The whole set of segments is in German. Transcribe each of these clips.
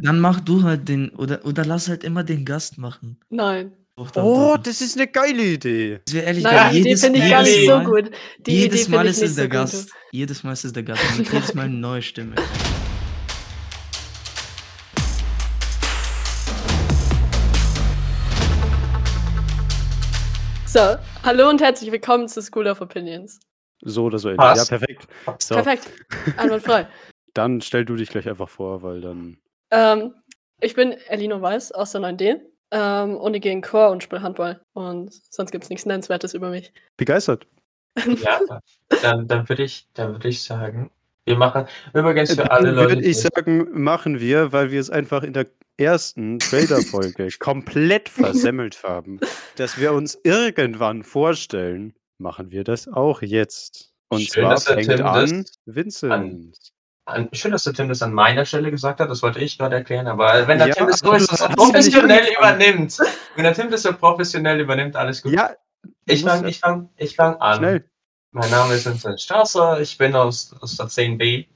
Dann mach du halt den, oder, oder lass halt immer den Gast machen. Nein. Doch, Oh, das ist eine geile Idee. Das wäre ehrlich Nein, geil. die Idee finde ich gar nicht so gut. Die jedes Idee Mal ist es der so Gast. gut. Jedes Mal ist es der Gast. Und jedes Mal eine neue Stimme. So, hallo und herzlich willkommen zu School of Opinions. So oder so ähnlich. Ja, perfekt. So, Perfekt. Einwandfrei. dann stell du dich gleich einfach vor, weil dann. Ähm, ich bin Elino Weiß aus der 9D ähm, und ich gehe in Chor und spiele Handball. Und sonst gibt es nichts Nennenswertes über mich. Begeistert. Ja, dann, dann würde ich, dann würde ich sagen, wir machen übrigens für alle Dann Leute. würde ich sagen, machen wir, weil wir es einfach in der ersten Trailer-Folge komplett versemmelt haben, dass wir uns irgendwann vorstellen, machen wir das auch jetzt. Und Schön, zwar fängt Tim an Vincent. an, schön, dass der Tim das an meiner Stelle gesagt hat, das wollte ich gerade erklären, aber wenn der Ja, Tim das so, professionell übernimmt, wenn der Tim das so professionell übernimmt, alles gut. Ja, ich fange ich fang, ich fang an. schnell. Mein Name ist Vincent Strasser, ich bin aus, aus der 10b.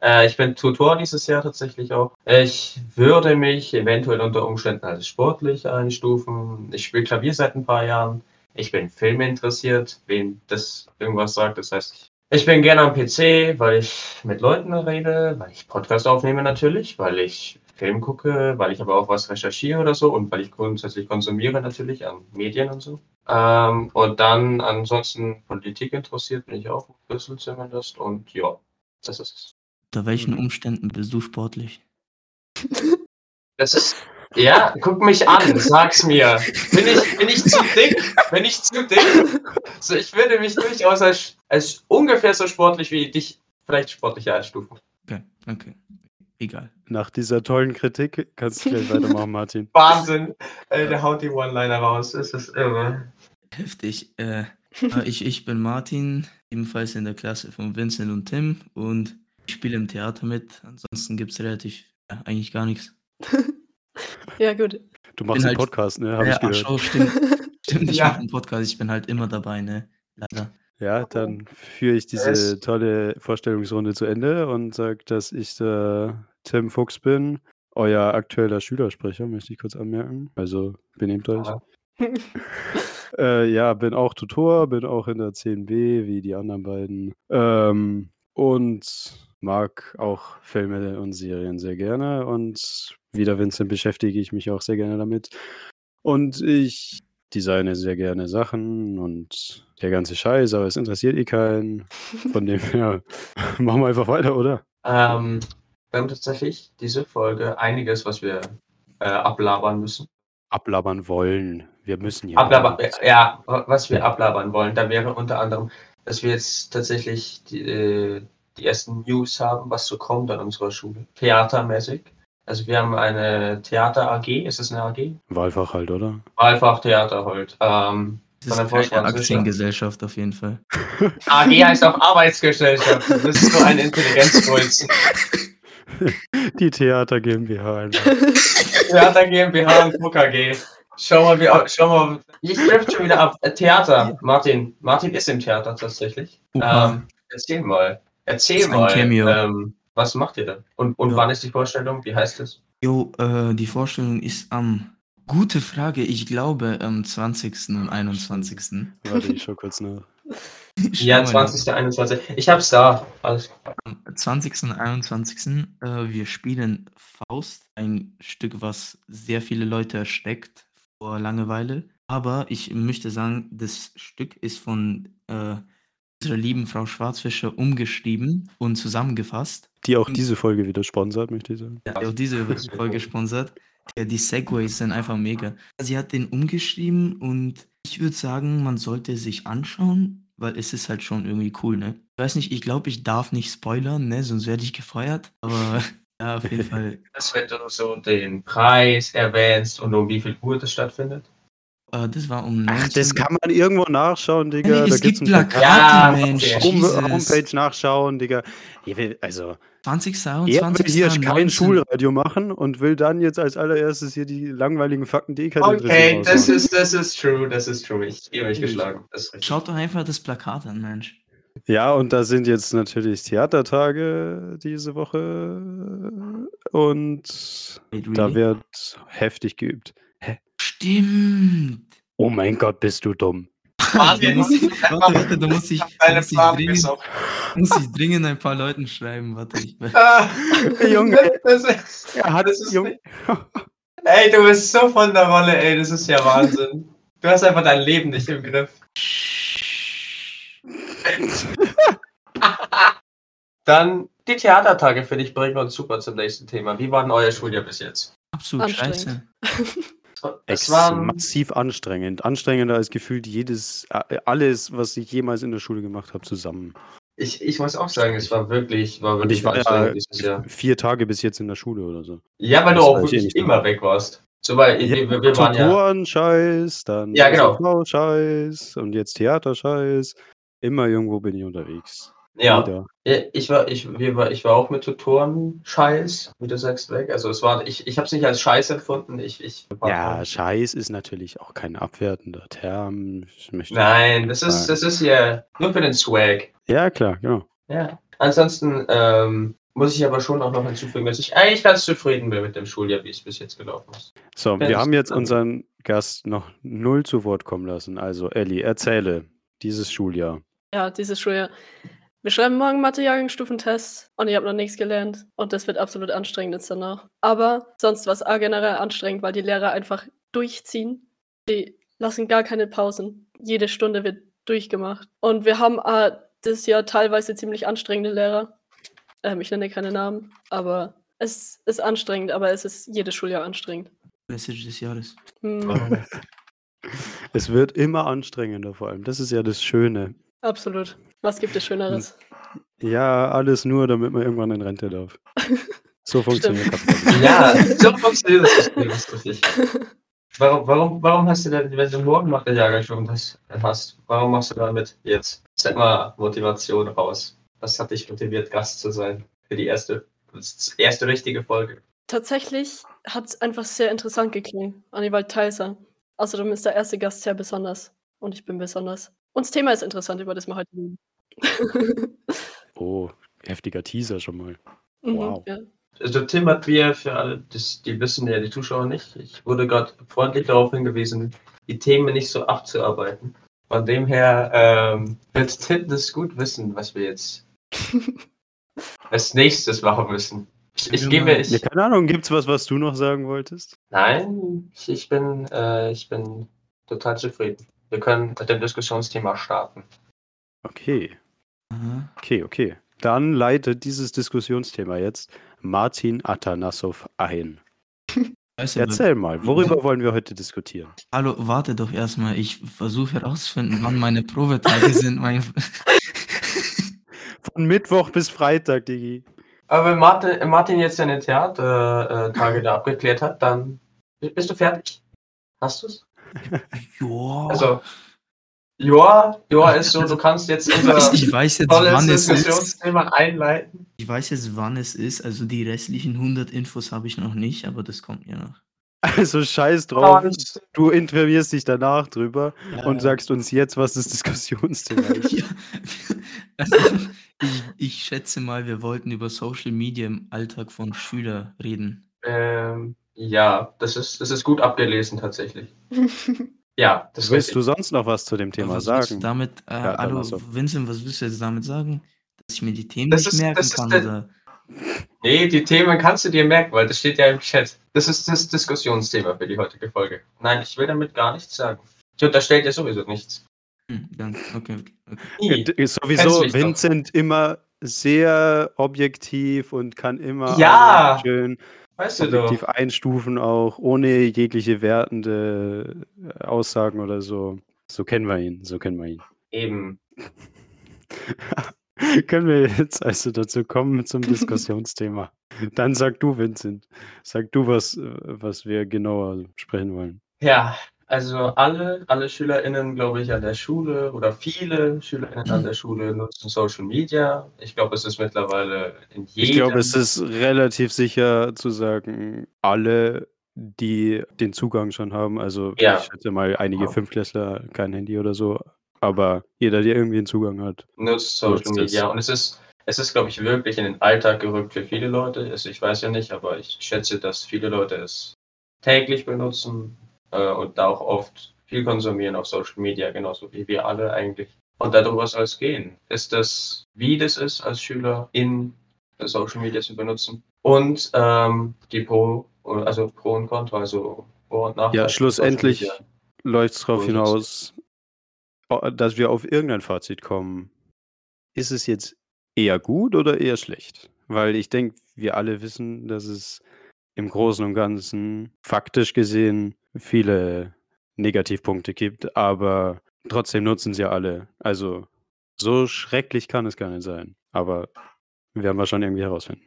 Äh, ich bin Tutor dieses Jahr tatsächlich auch. Ich würde mich eventuell unter Umständen als sportlich einstufen. Ich spiele Klavier seit ein paar Jahren. Ich bin Film interessiert, wem das irgendwas sagt. Das heißt, ich, ich bin gerne am PC, weil ich mit Leuten rede, weil ich Podcast aufnehme natürlich, weil ich Film gucke, weil ich aber auch was recherchiere oder so und weil ich grundsätzlich konsumiere natürlich an Medien und so. Ähm, und dann ansonsten Politik interessiert bin ich auch ein bisschen zumindest. Und ja, das ist es. Unter welchen. Umständen bist du sportlich? Das ist. Ja, guck mich an, sag's mir. Bin ich, bin ich zu dick? Bin ich zu dick? So, ich würde mich durchaus als, als ungefähr so sportlich wie dich vielleicht sportlicher einstufen. Okay, okay. Egal. Nach dieser tollen Kritik kannst du gleich weitermachen, Martin. Wahnsinn. Äh, der haut die One-Liner raus. Es ist irre. Heftig. Äh, äh, ich, ich bin Martin, ebenfalls in der Klasse von Vincent und Tim und ich spiele im Theater mit. Ansonsten gibt es relativ ja, eigentlich gar nichts. Ja, gut. Du machst Bin einen halt- Podcast, ne? Hab ja, ich ach gehört. so, stimmt. Stimmt, ich Ja. mache einen Podcast, ich bin halt immer dabei, ne? Leider. Ja, dann führe ich diese Es- tolle Vorstellungsrunde zu Ende und sage, dass ich der Tim Fuchs bin, euer aktueller Schülersprecher, möchte ich kurz anmerken. Also benehmt euch. Ja. Äh, ja, bin auch Tutor, bin auch in der 10b, wie die anderen beiden. Ähm, und mag auch Filme und Serien sehr gerne. Und wie der Vincent beschäftige ich mich auch sehr gerne damit. Und ich designe sehr gerne Sachen und der ganze Scheiß, aber es interessiert eh keinen. Von dem her, machen wir einfach weiter, oder? Ähm, wir haben tatsächlich diese Folge einiges, was wir äh, ablabern müssen. Ablabern wollen. Wir müssen ja. Ablabern, ja, was wir ablabern wollen. Da wäre unter anderem, dass wir jetzt tatsächlich die, äh, die ersten News haben, was so kommt an unserer Schule. Theatermäßig. Also wir haben eine Theater AG, ist es eine AG? Wahlfach halt, oder? Wahlfach Theater halt. Ähm, Das ist keine Vorstandsgesellschaft. Aktiengesellschaft auf jeden Fall. AG heißt auch Arbeitsgesellschaft. Du bist so ein Intelligenzbolzen. Die Theater GmbH einfach. Theater GmbH und Druck AG. Schau mal, wie, schau mal. Ich drift schon wieder ab. Äh, Theater. Martin. Martin ist im Theater tatsächlich. Ähm, erzähl mal. Erzähl mal. Ähm, was macht ihr denn? Und, und Ja. wann ist die Vorstellung? Wie heißt es? Jo, äh, die Vorstellung ist am. Gute Frage, ich glaube am 20. und 21. Warte, ich schau kurz nach. Ja, mal 20. 21. Ich hab's da. Alles. Am 20. und 21. Äh, wir spielen Faust, ein Stück, was sehr viele Leute erschreckt vor Langeweile. Aber ich möchte sagen, das Stück ist von äh, unserer lieben Frau Schwarzfischer umgeschrieben und zusammengefasst. Die auch diese Folge wieder sponsert, möchte ich sagen. Der hat auch diese Folge gesponsert. Ja, die Segways sind einfach mega. Sie hat den umgeschrieben und ich würde sagen, man sollte sich anschauen, weil es ist halt schon irgendwie cool, ne? Ich weiß nicht, ich glaube, ich darf nicht spoilern, ne? Sonst werde ich gefeuert. Aber ja, auf jeden Fall. Das, wenn du so den Preis erwähnst und um wie viel Uhr das stattfindet. Äh, das war um 19 Ach, das kann man irgendwo nachschauen, Digga. Nee, da es gibt's gibt ein Plakate, Ja, Mensch. Home. Homepage nachschauen, Digga. Ich will, also, 20. er will 21. hier kein 19. Schulradio machen und will dann jetzt als allererstes hier die langweiligen Fakten, die eh keinen Okay, das ist, das ist true, das ist true. Ich gebe mich geschlagen. Schaut doch einfach das Plakat an, Mensch. Ja, und da sind jetzt natürlich Theatertage diese Woche und Wait, da really? wird heftig geübt. Stimmt. Oh mein Gott, bist du dumm. Du Martin, musst, warte, warte, da muss ich, muss ich, dringend, muss ich dringend ein paar Leuten schreiben. Warte, ich Ah, Junge, das ist, hat das ist Junge. ey, du bist so von der Rolle, ey, das ist ja Wahnsinn. Du hast einfach dein Leben nicht im Griff. Dann die Theatertage, finde ich, bringen uns super zum nächsten Thema. Wie war denn euer Schuljahr bis jetzt? Absolut scheiße. Es waren, massiv anstrengend. Anstrengender als gefühlt jedes, äh, alles, was ich jemals in der Schule gemacht habe, zusammen. ich, ich muss auch sagen, es war wirklich, war Und wirklich ich war ja vier Tage bis jetzt in der Schule oder so. Ja, weil du das auch weiß ich wirklich nicht immer weg warst. So, weil wir, wir, wir waren ja. Tutoren-Scheiß, dann Ja, genau. scheiß und jetzt Theaterscheiß. Immer irgendwo bin ich unterwegs. Ja, ich war, ich, wir war, ich war auch mit Tutoren Scheiß, wie du sagst, weg. Also es war, ich, ich habe es nicht als Scheiß empfunden. Ich, ich Ja, Scheiß ist natürlich auch kein abwertender Term. Ich möchte Nein, das ist, das ist ja nur für den Swag. Ja, klar, genau. Ja. Ansonsten ähm, muss ich aber schon auch noch hinzufügen, dass ich eigentlich ganz zufrieden bin mit dem Schuljahr, wie es bis jetzt gelaufen ist. So, Ja, wir haben jetzt unseren Gast noch null zu Wort kommen lassen. Also, Elli, erzähle dieses Schuljahr. Ja, dieses Schuljahr. Wir schreiben morgen Mathe-Jahrgangsstufentest und ich habe noch nichts gelernt und das wird absolut anstrengend jetzt danach. Aber sonst war es auch generell anstrengend, weil die Lehrer einfach durchziehen. Die lassen gar keine Pausen. Jede Stunde wird durchgemacht. Und wir haben auch das Jahr teilweise ziemlich anstrengende Lehrer. Ähm, ich nenne keine Namen, aber es ist anstrengend, aber es ist jedes Schuljahr anstrengend. Message des Jahres. Hm, Es wird immer anstrengender vor allem. Das ist ja das Schöne. Absolut. Was gibt es Schöneres? Ja, alles nur, damit man irgendwann in Rente darf. So funktioniert Kapitalismus. Ja, so funktioniert das System, ist richtig. Warum, warum, warum hast du denn, wenn du morgen macht der Jahrgangsstufen hast, hast, warum machst du damit jetzt? Sag mal Motivation raus. Was hat dich motiviert, Gast zu sein für die erste, das erste richtige Folge? Tatsächlich hat es einfach sehr interessant geklungen, Annibald Theiser. Außerdem ist der erste Gast sehr besonders. Und ich bin besonders. Und das Thema ist interessant, über das wir heute reden. Oh, heftiger Teaser schon mal. Mhm, Wow. ja. Also Tim hat mir für alle, das, die wissen ja die Zuschauer nicht, ich wurde gerade freundlich darauf hingewiesen, die Themen nicht so abzuarbeiten. Von dem her ähm, wird Tim das gut wissen, was wir jetzt als nächstes machen müssen. Ich, ich Ja, gebe, Ja, ich, keine Ahnung, gibt's was, was du noch sagen wolltest? nein, ich, ich bin, äh, ich bin total zufrieden. Wir können mit dem Diskussionsthema starten. Okay, Aha. okay, okay. Dann leitet dieses Diskussionsthema jetzt Martin Atanasov ein. Erzähl mal, worüber wollen wir heute diskutieren? Hallo, warte doch erstmal. Ich versuche herauszufinden, wann meine Probetage sind. Mein Von Mittwoch bis Freitag, Digi. Aber wenn Martin, Martin jetzt seine Theatertage da abgeklärt hat, dann bist du fertig. Hast du's? Joa. Also, ja, ja, ist so, du kannst jetzt unser ich, ich weiß jetzt, tolles wann es ist. Diskussionsthema einleiten. Ich weiß jetzt, wann es ist. Also die restlichen 100 Infos habe ich noch nicht, aber das kommt ja noch. Also scheiß drauf. Und Du informierst dich danach drüber und Äh, sagst uns jetzt, was das Diskussionsthema ist. Ja. Also, ich, ich schätze mal, wir wollten über Social Media im Alltag von Schülern reden. ähm, ja, das ist, das ist gut abgelesen tatsächlich. Ja, das ist Willst du sonst noch was zu dem Thema was willst du sagen? damit, äh, Ja, hallo, du. Vincent, was willst du jetzt damit sagen? Dass ich mir die Themen Das nicht ist- merken das ist kann? der- Oder? Nee, die Themen kannst du dir merken, weil das steht ja im Chat. Das ist das Diskussionsthema für die heutige Folge. Nein, ich will damit gar nichts sagen. Ich unterstelle dir sowieso nichts. Hm, dann, okay, okay. okay. Sowieso mich doch. Vincent immer sehr objektiv und kann immer Ja, schön Weißt du doch. objektiv einstufen, auch ohne jegliche wertende äh, Aussagen oder so. So kennen wir ihn, so kennen wir ihn. Eben. Können wir jetzt also dazu kommen zum Diskussionsthema? Dann sag du, Vincent. Sag du, was, äh, was wir genauer sprechen wollen. Ja, also alle, alle SchülerInnen, glaube ich, an der Schule oder viele SchülerInnen an der Schule nutzen Social Media. Ich glaube, es ist mittlerweile in jedem. Ich glaube, es ist relativ sicher zu sagen, alle, die den Zugang schon haben, also Ja. ich schätze mal, einige Fünftklässler kein Handy oder so aber jeder, der irgendwie einen Zugang hat. nutzt Social Nutzt. Media. Und es ist, es ist, glaube ich, wirklich in den Alltag gerückt für viele Leute. Also ich weiß ja nicht, aber ich schätze, dass viele Leute es täglich benutzen äh, und da auch oft viel konsumieren auf Social Media, genauso wie wir alle eigentlich. Und darüber soll es gehen. Ist das, wie das ist, als Schüler in Social Media zu benutzen und ähm, die Pro, also Pro und Contra, also Vor- und Nachteile. Ja, schlussendlich läuft es darauf hinaus, dass wir auf irgendein Fazit kommen. Ist es jetzt eher gut oder eher schlecht? Weil ich denke, wir alle wissen, dass es im Großen und Ganzen faktisch gesehen viele Negativpunkte gibt, aber trotzdem nutzen sie alle. Also so schrecklich kann es gar nicht sein. Aber werden wir schon irgendwie herausfinden.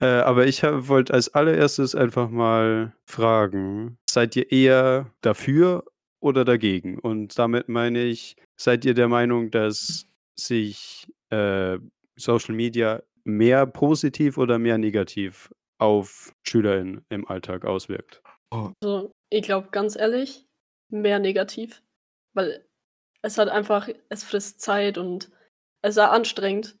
Äh, aber ich wollte als allererstes einfach mal fragen, seid ihr eher dafür oder dagegen? Und damit meine ich, seid ihr der Meinung, dass sich äh, Social Media mehr positiv oder mehr negativ auf SchülerInnen im Alltag auswirkt? Also, ich glaube, ganz ehrlich, mehr negativ. Weil es hat einfach, es frisst Zeit und es ist anstrengend,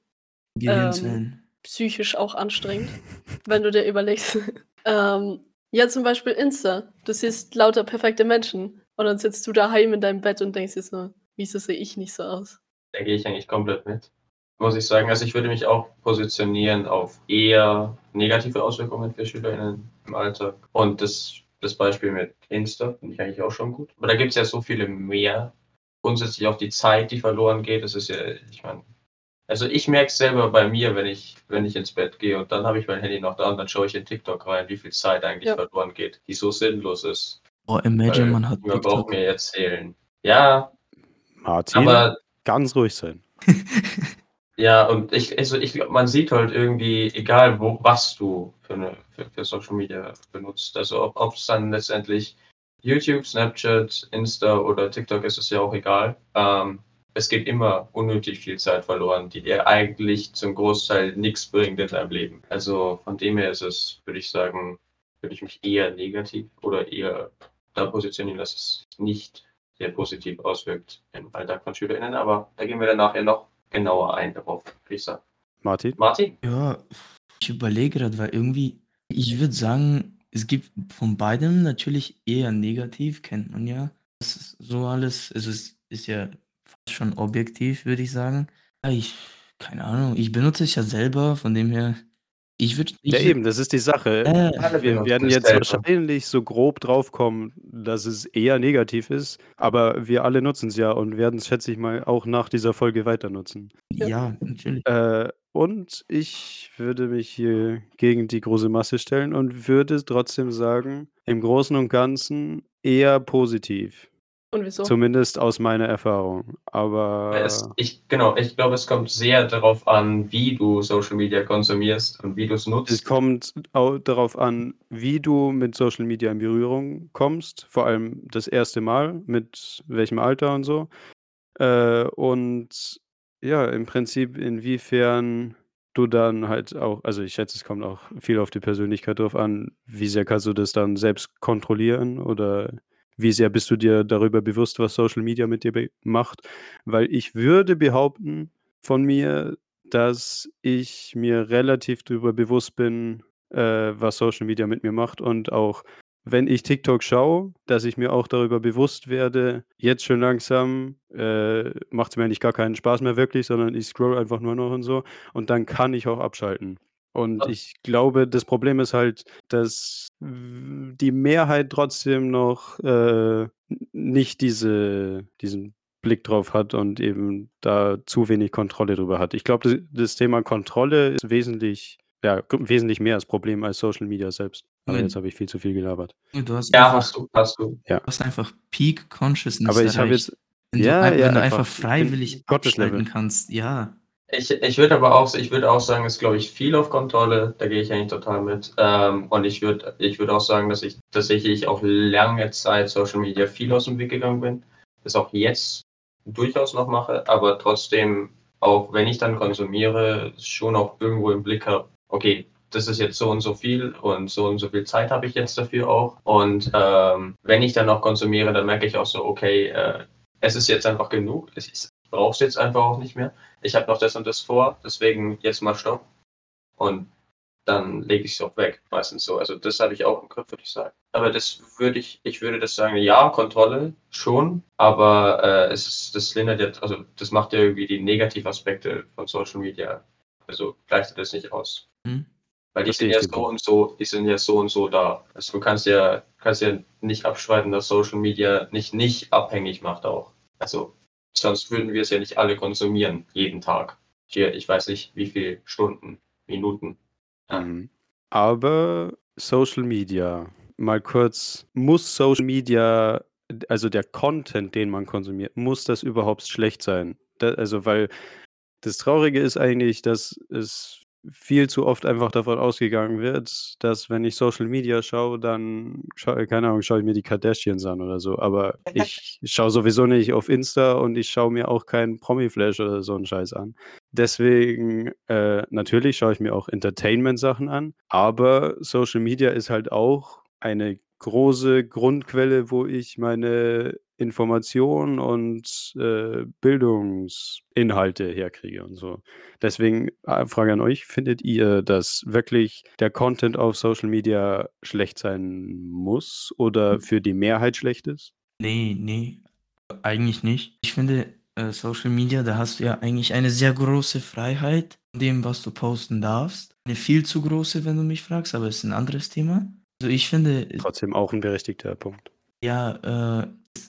Gehirnzellen. psychisch auch anstrengend, wenn du dir überlegst. ähm, ja, zum Beispiel Insta. Du siehst lauter perfekte Menschen und dann sitzt du daheim in deinem Bett und denkst dir so, wieso sehe ich nicht so aus? Da gehe ich eigentlich komplett mit. Muss ich sagen. Also ich würde mich auch positionieren auf eher negative Auswirkungen für SchülerInnen im Alltag. Und das, das Beispiel mit Insta finde ich eigentlich auch schon gut. Aber da gibt es ja so viele mehr. Grundsätzlich auch die Zeit, die verloren geht. Das ist ja, ich meine, also ich merke es selber bei mir, wenn ich, wenn ich ins Bett gehe und dann habe ich mein Handy noch da und dann schaue ich in TikTok rein, wie viel Zeit eigentlich Ja. verloren geht, die so sinnlos ist. Oh, imagine, Weil man hat niemand braucht mir erzählen. Ja, Martin, aber ganz ruhig sein. Ja, und ich, also ich glaube, man sieht halt irgendwie, egal wo, was du für, eine, für, für Social Media benutzt. Also ob es dann letztendlich YouTube, Snapchat, Insta oder TikTok ist, ist ja auch egal. Ähm, es geht immer unnötig viel Zeit verloren, die dir eigentlich zum Großteil nichts bringt in deinem Leben. Also von dem her ist es, würde ich sagen, würde ich mich eher negativ oder eher da positionieren, dass es nicht sehr positiv auswirkt im Alltag von SchülerInnen. Aber da gehen wir dann nachher noch genauer ein darauf, würde ich sagen. Martin? Martin? Ja, ich überlege gerade, weil irgendwie, ich würde sagen, es gibt von beidem natürlich eher negativ, kennt man ja. Das ist so alles, also es ist ja fast schon objektiv, würde ich sagen. Ich, keine Ahnung, ich benutze es ja selber, von dem her, ich würde. Ja, eben, das ist die Sache. Äh, Wir benutzen werden jetzt wahrscheinlich so grob draufkommen, dass es eher negativ ist, aber wir alle nutzen es ja und werden es, schätze ich mal, auch nach dieser Folge weiter nutzen. ja, natürlich. Äh, und ich würde mich hier gegen die große Masse stellen und würde trotzdem sagen, im Großen und Ganzen eher positiv. Und wieso? Zumindest aus meiner Erfahrung. Aber Es, ich, genau, ich glaube, es kommt sehr darauf an, wie du Social Media konsumierst und wie du es es nutzt. kommt auch darauf an, wie du mit Social Media in Berührung kommst. Vor allem das erste Mal, mit welchem Alter und so. Äh, und ja, im Prinzip, inwiefern du dann halt auch, also ich schätze, es kommt auch viel auf die Persönlichkeit drauf an, wie sehr kannst du das dann selbst kontrollieren oder wie sehr bist du dir darüber bewusst, was Social Media mit dir macht. Weil ich würde behaupten von mir, dass ich mir relativ darüber bewusst bin, äh, was Social Media mit mir macht und auch wenn ich TikTok schaue, dass ich mir auch darüber bewusst werde, jetzt schon langsam äh, macht es mir eigentlich gar keinen Spaß mehr wirklich, sondern ich scroll einfach nur noch und so und dann kann ich auch abschalten. Und Ja. ich glaube, das Problem ist halt, dass die Mehrheit trotzdem noch äh, nicht diese, diesen Blick drauf hat und eben da zu wenig Kontrolle drüber hat. Ich glaube, das, das Thema Kontrolle ist wesentlich, ja, wesentlich mehr das Problem als Social Media selbst. Aber Ja. jetzt habe ich viel zu viel gelabert. Du hast Ja, einfach, hast du, hast du. du hast einfach Peak Consciousness Aber ich habe jetzt, Wenn du, Ja, ein- ja, wenn du einfach- freiwillig abschalten kannst, ja. Ich, ich würde aber auch, ich würde auch sagen, es ist, glaube ich, viel auf Kontrolle. Da gehe ich eigentlich total mit. Ähm, und ich würde, ich würde auch sagen, dass ich tatsächlich auch lange Zeit Social Media viel aus dem Weg gegangen bin. Das auch jetzt durchaus noch mache, aber trotzdem, auch wenn ich dann konsumiere, schon auch irgendwo im Blick habe, okay, das ist jetzt so und so viel und so und so viel Zeit habe ich jetzt dafür auch. Und ähm, wenn ich dann noch konsumiere, dann merke ich auch so, okay, äh, es ist jetzt einfach genug. Es ist, brauche es jetzt einfach auch nicht mehr. Ich habe noch das und das vor, deswegen jetzt mal Stopp. Und dann lege ich es auch weg, meistens so. Also das habe ich auch im Griff, würde ich sagen. Aber das würde ich, ich würde das sagen, ja, Kontrolle schon, aber äh, es ist, das lindert ja, also das macht ja irgendwie die Negativaspekte von Social Media. Also gleicht das nicht aus. Mhm. Weil die Verstehe sind ja so und so, die sind ja so und so da. Also du kannst ja, kannst ja nicht abstreiten, dass Social Media nicht nicht abhängig macht auch. Also sonst würden wir es ja nicht alle konsumieren, jeden Tag. Hier, ich weiß nicht, wie viele Stunden, Minuten. Ja. Mhm. Aber Social Media, mal kurz, muss Social Media, also der Content, den man konsumiert, muss das überhaupt schlecht sein? Da, also, weil das Traurige ist eigentlich, dass es viel zu oft einfach davon ausgegangen wird, dass wenn ich Social Media schaue, dann, schau, keine Ahnung, schaue ich mir die Kardashians an oder so. Aber ich schaue sowieso nicht auf Insta und ich schaue mir auch keinen Promi-Flash oder so einen Scheiß an. Deswegen, äh, natürlich schaue ich mir auch Entertainment-Sachen an, aber Social Media ist halt auch eine große Grundquelle, wo ich meine Informationen und äh, Bildungsinhalte herkriege und so. Deswegen äh, Frage an euch, findet ihr, dass wirklich der Content auf Social Media schlecht sein muss oder für die Mehrheit schlecht ist? Nee, nee, eigentlich nicht. Ich finde, äh, Social Media, da hast du ja eigentlich eine sehr große Freiheit in dem, was du posten darfst. Eine viel zu große, wenn du mich fragst, aber es ist ein anderes Thema. Also ich finde, Trotzdem auch ein berechtigter Punkt. ja, äh,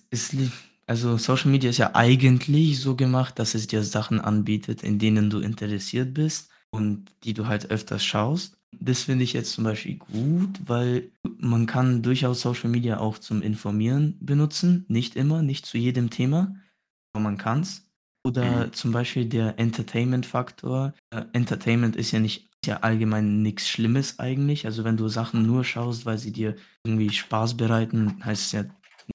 es, es also Social Media ist ja eigentlich so gemacht, dass es dir Sachen anbietet, in denen du interessiert bist und die du halt öfters schaust. Das finde ich jetzt zum Beispiel gut, weil man kann durchaus Social Media auch zum Informieren benutzen. Nicht immer, nicht zu jedem Thema, aber man kann es. Oder zum Beispiel der Entertainment-Faktor. Äh, Entertainment ist ja nicht ja allgemein nichts Schlimmes eigentlich. Also wenn du Sachen nur schaust, weil sie dir irgendwie Spaß bereiten, heißt es ja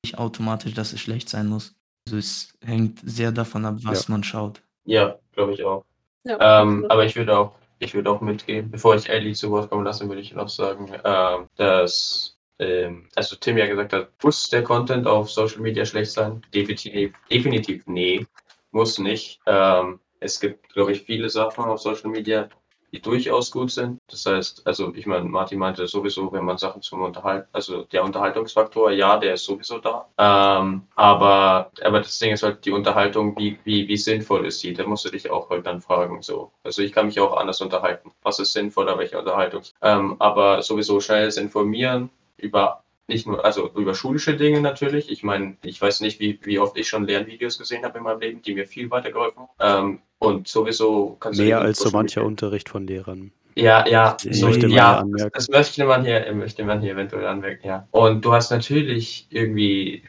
nicht automatisch, dass es schlecht sein muss. Also es hängt sehr davon ab, was man schaut. Ja, glaube ich auch. Ja, Ähm, aber ich würde auch, ich würde auch mitgehen, bevor ich Ellie zu Wort kommen lasse, würde ich noch sagen, ähm, dass, ähm, also Tim ja gesagt hat, muss der Content auf Social Media schlecht sein? Definitiv, definitiv nee, muss nicht. Ähm, es gibt, glaube ich, viele Sachen auf Social Media, die durchaus gut sind. Das heißt, also ich meine, Martin meinte sowieso, wenn man Sachen zum Unterhalten, also der Unterhaltungsfaktor, ja, der ist sowieso da. Ähm, aber, aber das Ding ist halt die Unterhaltung, wie, wie, wie sinnvoll ist die? Da musst du dich auch halt dann fragen. So. Also ich kann mich auch anders unterhalten. Was ist sinnvoller, welche Unterhaltung? Ähm, aber sowieso schnelles Informieren über nicht nur, also über schulische Dinge natürlich. Ich meine, ich weiß nicht, wie, wie oft ich schon Lernvideos gesehen habe in meinem Leben, die mir viel weitergeholfen haben. Ähm, und sowieso kannst du Mehr als so mancher Unterricht von Lehrern. ja, ja, so, ja, anmerken. das möchte man hier, möchte man hier eventuell anmerken, ja. Und du hast natürlich irgendwie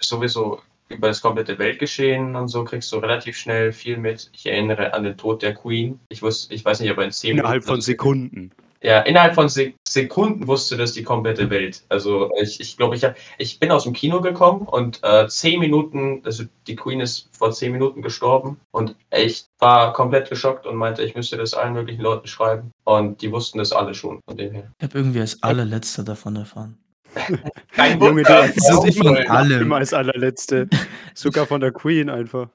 sowieso über das komplette Weltgeschehen und so kriegst du relativ schnell viel mit. Ich erinnere an den Tod der Queen. Ich wusste, ich weiß nicht, aber in zehn Innerhalb Minuten- von Sekunden. Ja, innerhalb von Sek Sekunden wusste das die komplette Welt. Also ich, ich glaube, ich, hab, ich bin aus dem Kino gekommen und äh, zehn Minuten, also die Queen ist vor zehn Minuten gestorben und ich war komplett geschockt und meinte, ich müsste das allen möglichen Leuten schreiben. Und die wussten das alle schon von dem her. Ich habe irgendwie als allerletzter davon erfahren. Kein Junge, du immer, von allem. immer als allerletzte. Sogar von der Queen einfach.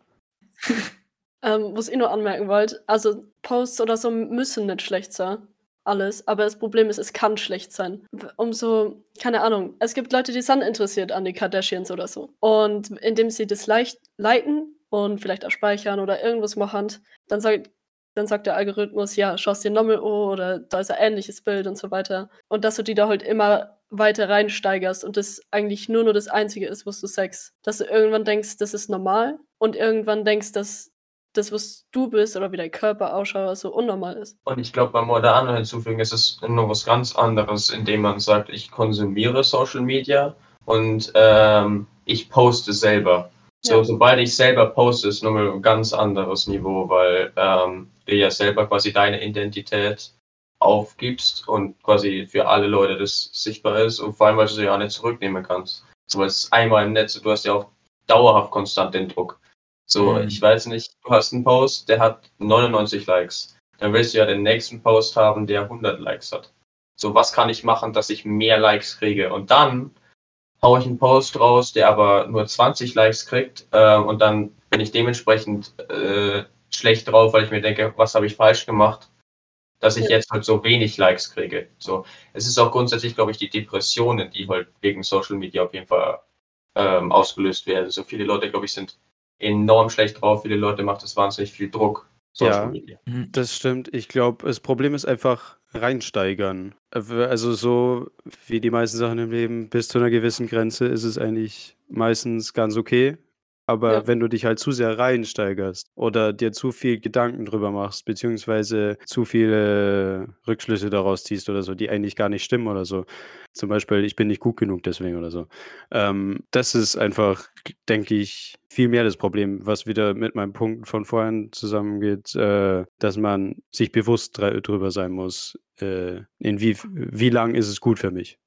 Ähm, was ich nur anmerken wollte, also Posts oder so müssen nicht schlecht sein. Alles. Aber das Problem ist, es kann schlecht sein. Umso, keine Ahnung. Es gibt Leute, die sind interessiert an die Kardashians oder so. Und indem sie das leicht liken und vielleicht auch speichern oder irgendwas machen, dann sagt, dann sagt der Algorithmus, ja, schaust dir nochmal an oder da ist ein ähnliches Bild und so weiter. Und dass du die da halt immer weiter reinsteigerst und das eigentlich nur nur das Einzige ist, was du sagst. Dass du irgendwann denkst, das ist normal und irgendwann denkst, dass das, was du bist oder wie dein Körper ausschaut, so unnormal ist. Und ich glaube, beim Modernen hinzufügen ist es nur was ganz anderes, indem man sagt, ich konsumiere Social Media und ähm, ich poste selber. So, Ja. sobald ich selber poste, ist nochmal ein ganz anderes Niveau, weil ähm, du ja selber quasi deine Identität aufgibst und quasi für alle Leute das sichtbar ist und vor allem, weil du sie ja auch nicht zurücknehmen kannst. So, weil es einmal im Netz, du hast ja auch dauerhaft konstant den Druck. So, Mhm. ich weiß nicht, du hast einen Post, der hat 99 Likes. Dann willst du ja den nächsten Post haben, der 100 Likes hat. So, was kann ich machen, dass ich mehr Likes kriege? Und dann hau ich einen Post raus, der aber nur 20 Likes kriegt, äh, und dann bin ich dementsprechend äh, schlecht drauf, weil ich mir denke, was habe ich falsch gemacht, dass ich jetzt halt so wenig Likes kriege. So, es ist auch grundsätzlich, glaube ich, die Depressionen, die halt wegen Social Media auf jeden Fall ähm, ausgelöst werden. So viele Leute, glaube ich, sind enorm schlecht drauf. Viele Leute macht es wahnsinnig viel Druck. Social Ja. Media. Mhm. Das stimmt. Ich glaube, das Problem ist einfach reinsteigern. Also so wie die meisten Sachen im Leben, bis zu einer gewissen Grenze ist es eigentlich meistens ganz okay. Aber Ja. wenn du dich halt zu sehr reinsteigerst oder dir zu viel Gedanken drüber machst, beziehungsweise zu viele Rückschlüsse daraus ziehst oder so, die eigentlich gar nicht stimmen oder so. Zum Beispiel, ich bin nicht gut genug deswegen oder so. Ähm, das ist einfach, denke ich, viel mehr das Problem, was wieder mit meinem Punkt von vorhin zusammengeht, äh, dass man sich bewusst dr drüber sein muss, äh, in wie, wie lang ist es gut für mich.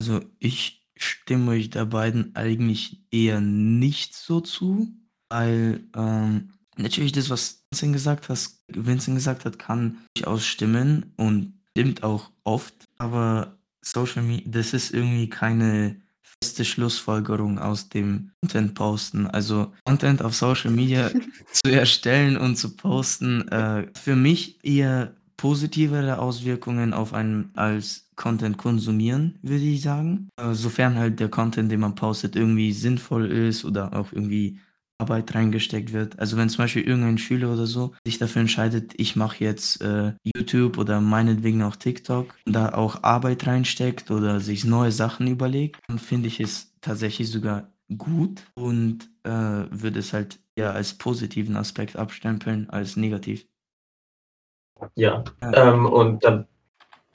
Also ich stimme euch da beiden eigentlich eher nicht so zu, weil ähm, natürlich das, was Vincent gesagt, hast, Vincent gesagt hat, kann durchaus stimmen und stimmt auch oft, aber Social Media, das ist irgendwie keine feste Schlussfolgerung aus dem Content posten. Also Content auf Social Media zu erstellen und zu posten, äh, für mich eher positivere Auswirkungen auf einen als Content konsumieren, würde ich sagen. Äh, sofern halt der Content, den man postet, irgendwie sinnvoll ist oder auch irgendwie Arbeit reingesteckt wird. Also wenn zum Beispiel irgendein Schüler oder so sich dafür entscheidet, ich mache jetzt äh, YouTube oder meinetwegen auch TikTok, da auch Arbeit reinsteckt oder sich neue Sachen überlegt, dann finde ich es tatsächlich sogar gut und äh, würde es halt eher als positiven Aspekt abstempeln als negativ. Ja. Ähm, und dann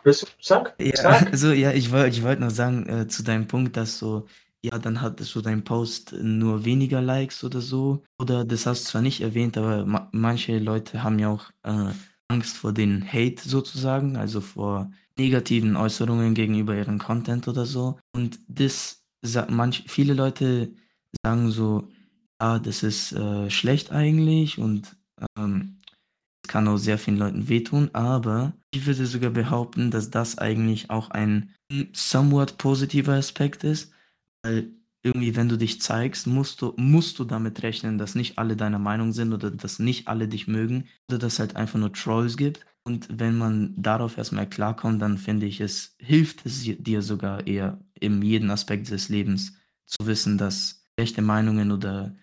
bist du, sag, Ja, sag. also ja, ich wollte ich wollte noch sagen, äh, zu deinem Punkt, dass so, ja, dann hattest du dein Post nur weniger Likes oder so. Oder das hast du zwar nicht erwähnt, aber ma manche Leute haben ja auch äh, Angst vor den Hate sozusagen, also vor negativen Äußerungen gegenüber ihrem Content oder so. Und das manch viele Leute sagen so, ja, das ist äh, schlecht eigentlich und ähm, kann auch sehr vielen Leuten wehtun, aber ich würde sogar behaupten, dass das eigentlich auch ein somewhat positiver Aspekt ist, weil irgendwie, wenn du dich zeigst, musst du, musst du damit rechnen, dass nicht alle deiner Meinung sind oder dass nicht alle dich mögen oder dass es halt einfach nur Trolls gibt. Und wenn man darauf erstmal klarkommt, dann finde ich, es hilft es dir sogar eher in jedem Aspekt des Lebens zu wissen, dass schlechte Meinungen oder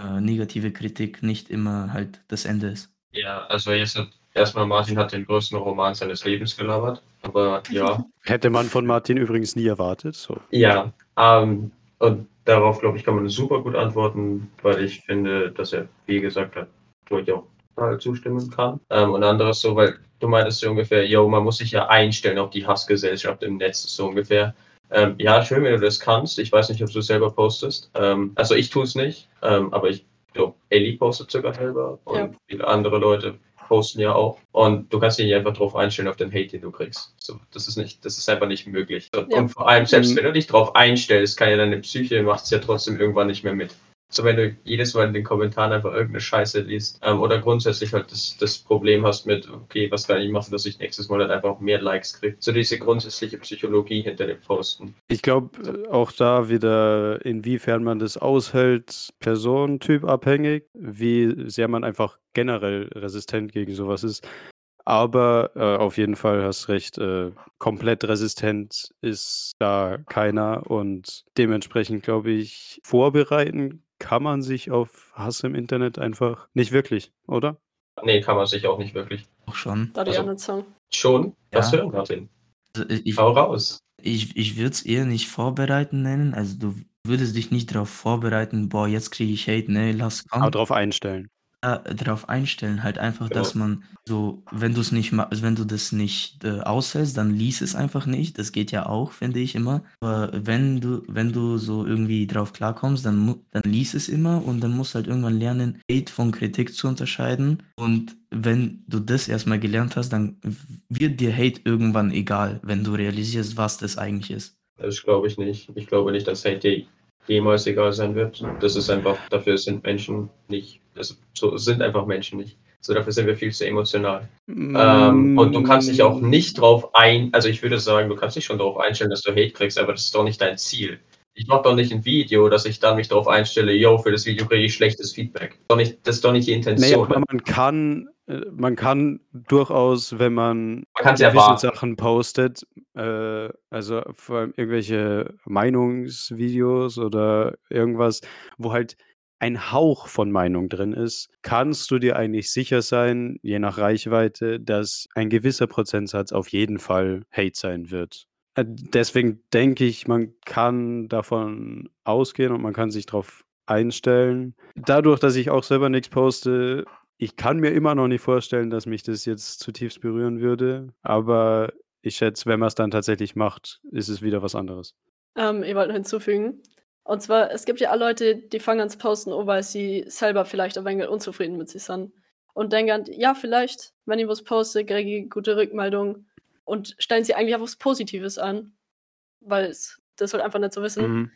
äh, negative Kritik nicht immer halt das Ende ist. Ja, also jetzt hat erstmal Martin hat den größten Roman seines Lebens gelabert. Aber ja, Hätte man von Martin übrigens nie erwartet. So. ja. Ähm, und darauf, glaube ich, kann man super gut antworten, weil ich finde, dass er, wie gesagt hat, wo ich auch total zustimmen kann. Ähm, und anderes so, weil du meintest so ungefähr, yo, man muss sich ja einstellen auf die Hassgesellschaft im Netz, so ungefähr. Ähm, ja, schön, wenn du das kannst. Ich weiß nicht, ob du es selber postest. Ähm, also ich tue es nicht, ähm, aber ich glaube, Ellie postet sogar selber und Ja. viele andere Leute posten ja auch. Und du kannst dich nicht einfach drauf einstellen auf den Hate, den du kriegst. So, das ist nicht, das ist einfach nicht möglich. So, Ja. Und vor allem, selbst Mhm. wenn du dich drauf einstellst, kann ja deine Psyche macht es ja trotzdem irgendwann nicht mehr mit. So, wenn du jedes Mal in den Kommentaren einfach irgendeine Scheiße liest ähm, oder grundsätzlich halt das, das Problem hast mit, okay, was kann ich machen, dass ich nächstes Mal halt einfach mehr Likes kriege. So diese grundsätzliche Psychologie hinter dem Posten. Ich glaube auch da wieder, inwiefern man das aushält, Personentyp abhängig, wie sehr man einfach generell resistent gegen sowas ist. Aber äh, auf jeden Fall hast recht, äh, komplett resistent ist da keiner und dementsprechend glaube ich, vorbereiten kann man sich auf Hass im Internet einfach nicht wirklich, oder? Nee, kann man sich auch nicht wirklich. Auch schon. Da die Also- anderen Song. Schon? Was Ja. hören, Martin? Also ich Hau raus. ich, ich würde es eher nicht vorbereiten nennen. Also du würdest dich nicht darauf vorbereiten, boah, jetzt kriege ich Hate, ne, lass Aber kommen. drauf einstellen. Ja, darauf einstellen, halt einfach, Genau. dass man so, wenn du es nicht ma wenn du das nicht äh, aushältst, dann lies es einfach nicht. Das geht ja auch, finde ich immer. Aber wenn du, wenn du so irgendwie drauf klarkommst, dann, dann lies es immer und dann musst du halt irgendwann lernen, Hate von Kritik zu unterscheiden. Und wenn du das erstmal gelernt hast, dann wird dir Hate irgendwann egal, wenn du realisierst, was das eigentlich ist. Das glaube ich nicht. Ich glaube nicht, dass Hate dir jemals egal sein wird. Das ist einfach, dafür sind Menschen nicht, also, so sind einfach Menschen nicht. So dafür sind wir viel zu emotional. Ähm, und du kannst dich auch Mm. nicht drauf ein, also ich würde sagen, du kannst dich schon darauf einstellen, dass du Hate kriegst, aber das ist doch nicht dein Ziel. Ich mache doch nicht ein Video, dass ich dann mich darauf einstelle, yo, für das Video kriege ich schlechtes Feedback. Doch nicht, das ist doch nicht die Naja, Intention. aber man kann, äh, man kann durchaus, wenn man Man gewisse erwarten. Sachen postet, äh, also vor allem irgendwelche Meinungsvideos oder irgendwas, wo halt ein Hauch von Meinung drin ist, kannst du dir eigentlich sicher sein, je nach Reichweite, dass ein gewisser Prozentsatz auf jeden Fall Hate sein wird. Äh, deswegen denke ich, man kann davon ausgehen und man kann sich darauf einstellen. Dadurch, dass ich auch selber nichts poste, ich kann mir immer noch nicht vorstellen, dass mich das jetzt zutiefst berühren würde, aber ich schätze, wenn man es dann tatsächlich macht, ist es wieder was anderes. Ähm, ich wollte noch hinzufügen. Und zwar, es gibt ja auch Leute, die fangen ans Posten, an, weil sie selber vielleicht ein wenig unzufrieden mit sich sind. Und denken, ja, vielleicht, wenn ich was poste, kriege ich gute Rückmeldung und stellen sie eigentlich auf was Positives an, weil es das halt einfach nicht so wissen. Mhm.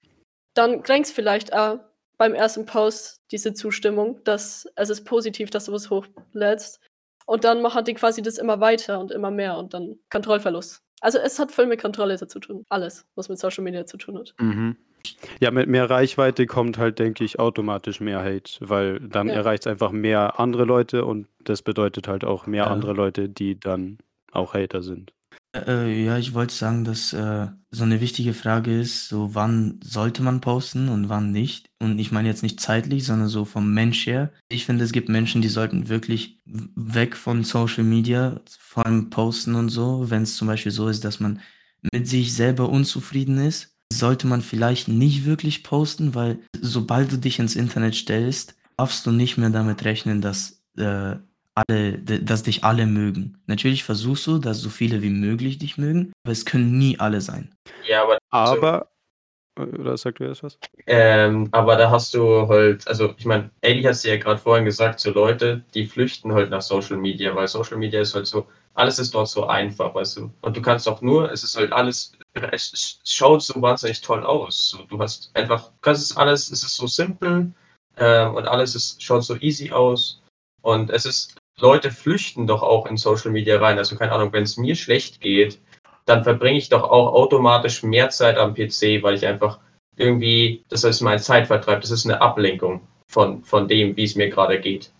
Dann kriegst vielleicht auch beim ersten Post diese Zustimmung, dass es ist positiv, dass du was hochlädst. Und dann machen die quasi das immer weiter und immer mehr und dann Kontrollverlust. Also es hat viel mit Kontrolle zu tun. Alles, was mit Social Media zu tun hat. Mhm. Ja, mit mehr Reichweite kommt halt, denke ich, automatisch mehr Hate, weil dann Ja. erreicht es einfach mehr andere Leute und das bedeutet halt auch mehr Ja. andere Leute, die dann auch Hater sind. Äh, ja, ich wollte sagen, dass äh, so eine wichtige Frage ist, so wann sollte man posten und wann nicht. Und ich meine jetzt nicht zeitlich, sondern so vom Mensch her. Ich finde, es gibt Menschen, die sollten wirklich weg von Social Media, vor allem posten und so. Wenn es zum Beispiel so ist, dass man mit sich selber unzufrieden ist, sollte man vielleicht nicht wirklich posten, weil sobald du dich ins Internet stellst, darfst du nicht mehr damit rechnen, dass äh, alle, dass dich alle mögen. Natürlich versuchst du, dass so viele wie möglich dich mögen, aber es können nie alle sein. Ja, aber Aber, oder sagt du erst was? Ähm, aber da hast du halt, also ich meine, Ellie hat es ja gerade vorhin gesagt, so Leute, die flüchten halt nach Social Media, weil Social Media ist halt so, alles ist dort so einfach, weißt du. Und du kannst auch nur, es ist halt alles, es, schaut so wahnsinnig toll aus. So, du hast einfach, kannst es alles, es ist so simpel ähm, und alles ist, schaut so easy aus. Und es ist, Leute flüchten doch auch in Social Media rein. Also keine Ahnung, wenn es mir schlecht geht, dann verbringe ich doch auch automatisch mehr Zeit am PC, weil ich einfach irgendwie, das ist mein Zeitvertreib, das ist eine Ablenkung von, von dem, wie es mir gerade geht.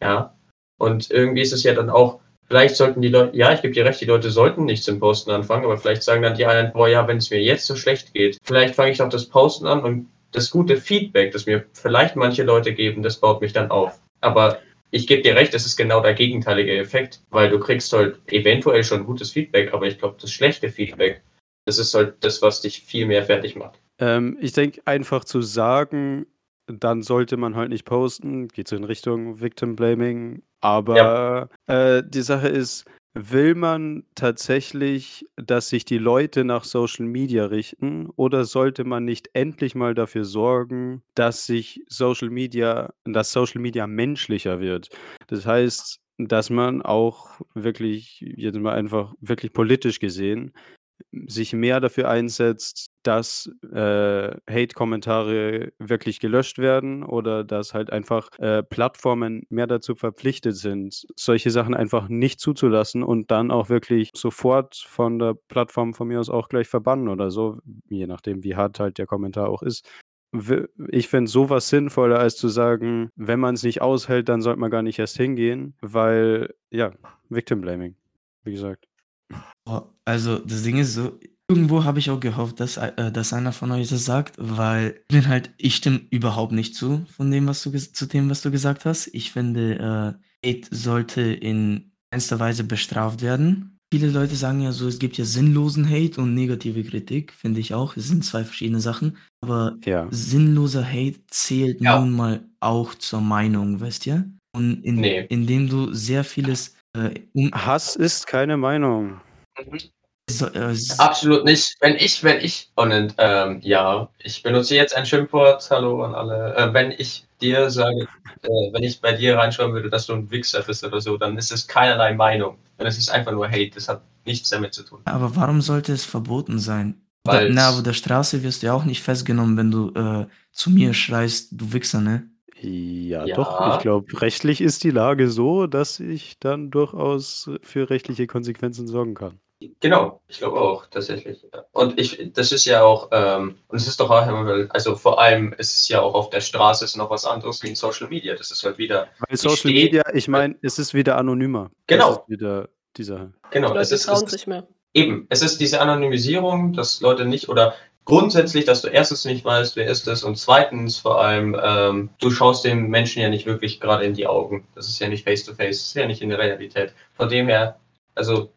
Ja. Und irgendwie ist es ja dann auch, vielleicht sollten die Leute, ja, ich gebe dir recht, die Leute sollten nicht zum Posten anfangen, aber vielleicht sagen dann die einen, boah, ja, wenn es mir jetzt so schlecht geht, vielleicht fange ich doch das Posten an und das gute Feedback, das mir vielleicht manche Leute geben, das baut mich dann auf. Aber ich gebe dir recht, das ist genau der gegenteilige Effekt, weil du kriegst halt eventuell schon gutes Feedback, aber ich glaube, das schlechte Feedback, das ist halt das, was dich viel mehr fertig macht. Ähm, ich denke, einfach zu sagen, dann sollte man halt nicht posten, geht so in Richtung Victim Blaming. Aber äh, die Sache ist, will man tatsächlich, dass sich die Leute nach Social Media richten oder sollte man nicht endlich mal dafür sorgen, dass sich Social Media, dass Social Media menschlicher wird? Das heißt, dass man auch wirklich, jetzt mal einfach wirklich politisch gesehen, sich mehr dafür einsetzt, dass äh, Hate-Kommentare wirklich gelöscht werden oder dass halt einfach äh, Plattformen mehr dazu verpflichtet sind, solche Sachen einfach nicht zuzulassen und dann auch wirklich sofort von der Plattform von mir aus auch gleich verbannen oder so, je nachdem, wie hart halt der Kommentar auch ist. Ich finde sowas sinnvoller, als zu sagen, wenn man es nicht aushält, dann sollte man gar nicht erst hingehen, weil, ja, Victim Blaming, wie gesagt. Also das Ding ist so, irgendwo habe ich auch gehofft, dass, äh, dass einer von euch das sagt, weil ich bin halt, ich stimme überhaupt nicht zu von dem, was du ges- zu dem, was du gesagt hast. Ich finde, äh, Hate sollte in keinster Weise bestraft werden. Viele Leute sagen ja so, es gibt ja sinnlosen Hate und negative Kritik, finde ich auch. Es sind zwei verschiedene Sachen. Aber Ja. sinnloser Hate zählt Ja. nun mal auch zur Meinung, weißt ihr? Und in, Nee. indem du sehr vieles äh, um, Hass ist keine Meinung. So, äh, Absolut nicht. Wenn ich, wenn ich, und ähm, ja, ich benutze jetzt ein Schimpfwort, hallo an alle. Äh, wenn ich dir sage, äh, wenn ich bei dir reinschauen würde, dass du ein Wichser bist oder so, dann ist es keinerlei Meinung. Dann ist es einfach nur Hate. Das hat nichts damit zu tun. Aber warum sollte es verboten sein? Weil's- na, auf der Straße wirst du ja auch nicht festgenommen, wenn du äh, zu mir schreist, du Wichser, ne? Ja, Ja. doch. Ich glaube, rechtlich ist die Lage so, dass ich dann durchaus für rechtliche Konsequenzen sorgen kann. Genau, ich glaube auch, tatsächlich. Und ich, das ist ja auch, ähm, und es ist doch auch, also vor allem ist es ja auch auf der Straße ist noch was anderes wie in Social Media. Das ist halt wieder. Weil Social steh, Media, ich meine, es ist wieder anonymer. Genau. Das ist wieder die Sache. Genau, Die Leute es ist, trauen es sich mehr. Eben, es ist diese Anonymisierung, dass Leute nicht oder grundsätzlich, dass du erstens nicht weißt, wer ist es und zweitens vor allem, ähm, du schaust dem Menschen ja nicht wirklich gerade in die Augen. Das ist ja nicht face to face, das ist ja nicht in der Realität. Von dem her, also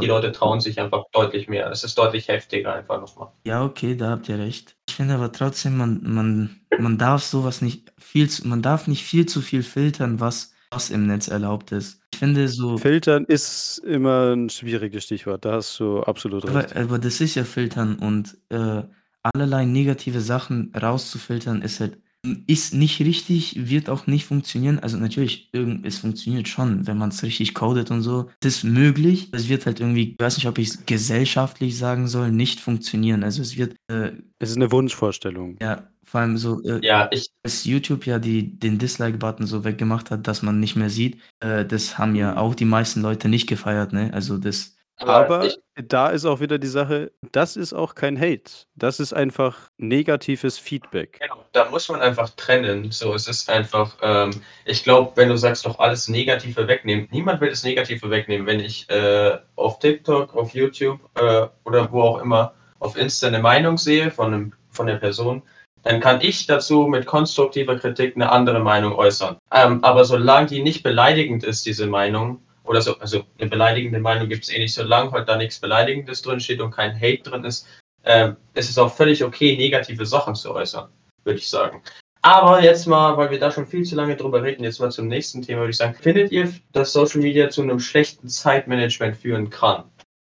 die Leute trauen sich einfach deutlich mehr. Es ist deutlich heftiger einfach nochmal. Ja, okay, da habt ihr recht. Ich finde aber trotzdem, man, man, man darf sowas nicht viel zu, man darf nicht viel zu viel filtern, was, was im Netz erlaubt ist. Finde so. Filtern ist immer ein schwieriges Stichwort, da hast du absolut recht. Aber, aber das ist ja Filtern und äh, allerlei negative Sachen rauszufiltern ist halt ist nicht richtig, wird auch nicht funktionieren. Also natürlich, es funktioniert schon, wenn man es richtig codet und so. Das ist möglich. Es wird halt irgendwie, ich weiß nicht, ob ich es gesellschaftlich sagen soll, nicht funktionieren. Also es wird. Äh, es ist eine Wunschvorstellung. Ja, vor allem so, äh, ja, ich, als YouTube ja die, den Dislike-Button so weggemacht hat, dass man nicht mehr sieht, äh, das haben ja auch die meisten Leute nicht gefeiert, ne? Also das aber ich, da ist auch wieder die Sache, das ist auch kein Hate. Das ist einfach negatives Feedback. Genau, da muss man einfach trennen. So, es ist einfach, ähm, ich glaube, wenn du sagst, doch alles Negative wegnehmen, niemand will das Negative wegnehmen. Wenn ich äh, auf TikTok, auf YouTube äh, oder wo auch immer auf Insta eine Meinung sehe von, einem, von der Person, dann kann ich dazu mit konstruktiver Kritik eine andere Meinung äußern. Ähm, aber solange die nicht beleidigend ist, diese Meinung, oder so, also eine beleidigende Meinung gibt es eh nicht, solange halt da nichts Beleidigendes drin steht und kein Hate drin ist, ähm, ist es auch völlig okay, negative Sachen zu äußern, würde ich sagen. Aber jetzt mal, weil wir da schon viel zu lange drüber reden, jetzt mal zum nächsten Thema, würde ich sagen. Findet ihr, dass Social Media zu einem schlechten Zeitmanagement führen kann?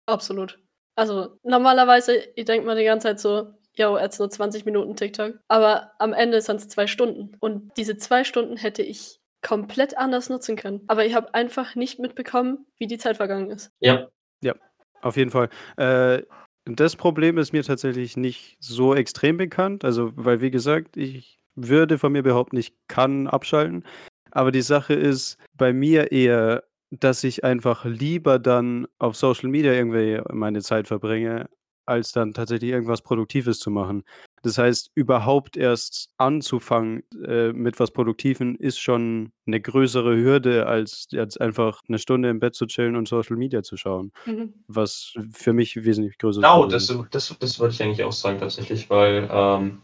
Absolut. Also normalerweise, ihr denkt mal die ganze Zeit so, yo, jetzt nur 20 Minuten TikTok. Aber am Ende sind es zwei Stunden. Und diese zwei Stunden hätte ich komplett anders nutzen können. Aber ich habe einfach nicht mitbekommen, wie die Zeit vergangen ist. Ja. Ja, auf jeden Fall. Äh, das Problem ist mir tatsächlich nicht so extrem bekannt. Also, weil, wie gesagt, ich würde von mir behaupten, ich kann abschalten. Aber die Sache ist bei mir eher, dass ich einfach lieber dann auf Social Media irgendwie meine Zeit verbringe, als dann tatsächlich irgendwas Produktives zu machen. Das heißt, überhaupt erst anzufangen äh, mit was Produktiven ist schon eine größere Hürde, als jetzt einfach eine Stunde im Bett zu chillen und Social Media zu schauen. Mhm. Was für mich wesentlich größer ist. Genau, das, das, das würde ich eigentlich auch sagen, tatsächlich, weil ähm,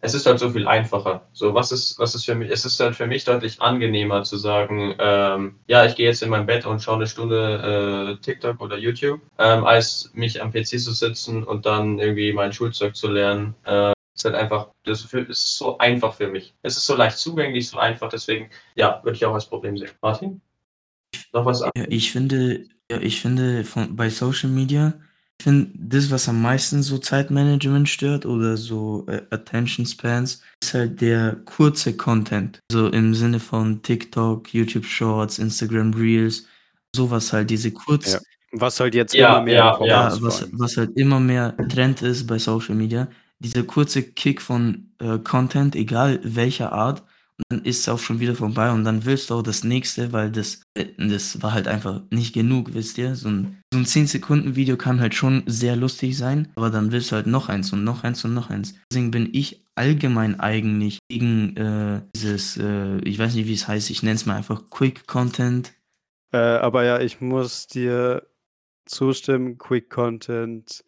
es ist halt so viel einfacher. So, was ist, was ist für mich, es ist halt für mich deutlich angenehmer zu sagen, ähm, ja, ich gehe jetzt in mein Bett und schaue eine Stunde äh, TikTok oder YouTube, ähm, als mich am PC zu sitzen und dann irgendwie mein Schulzeug zu lernen. Äh, ist halt einfach, das ist so einfach für mich. Es ist so leicht zugänglich, so einfach, deswegen, ja, würde ich auch als Problem sehen. Martin? Noch was? Ja, ich finde, ja, ich finde von, bei Social Media, ich finde, das, was am meisten so Zeitmanagement stört oder so äh, Attention Spans, ist halt der kurze Content. So im Sinne von TikTok, YouTube Shorts, Instagram Reels, sowas halt, diese kurz. Ja. Was halt jetzt ja, immer mehr ja, ja, was, was halt immer mehr Trend ist bei Social Media. Dieser kurze Kick von äh, Content, egal welcher Art, und dann ist es auch schon wieder vorbei und dann willst du auch das nächste, weil das, äh, das war halt einfach nicht genug, wisst ihr? So ein, so ein 10-Sekunden-Video kann halt schon sehr lustig sein, aber dann willst du halt noch eins und noch eins und noch eins. Deswegen bin ich allgemein eigentlich gegen äh, dieses, äh, ich weiß nicht, wie es heißt, ich nenne es mal einfach Quick Content. Äh, aber ja, ich muss dir zustimmen, Quick Content,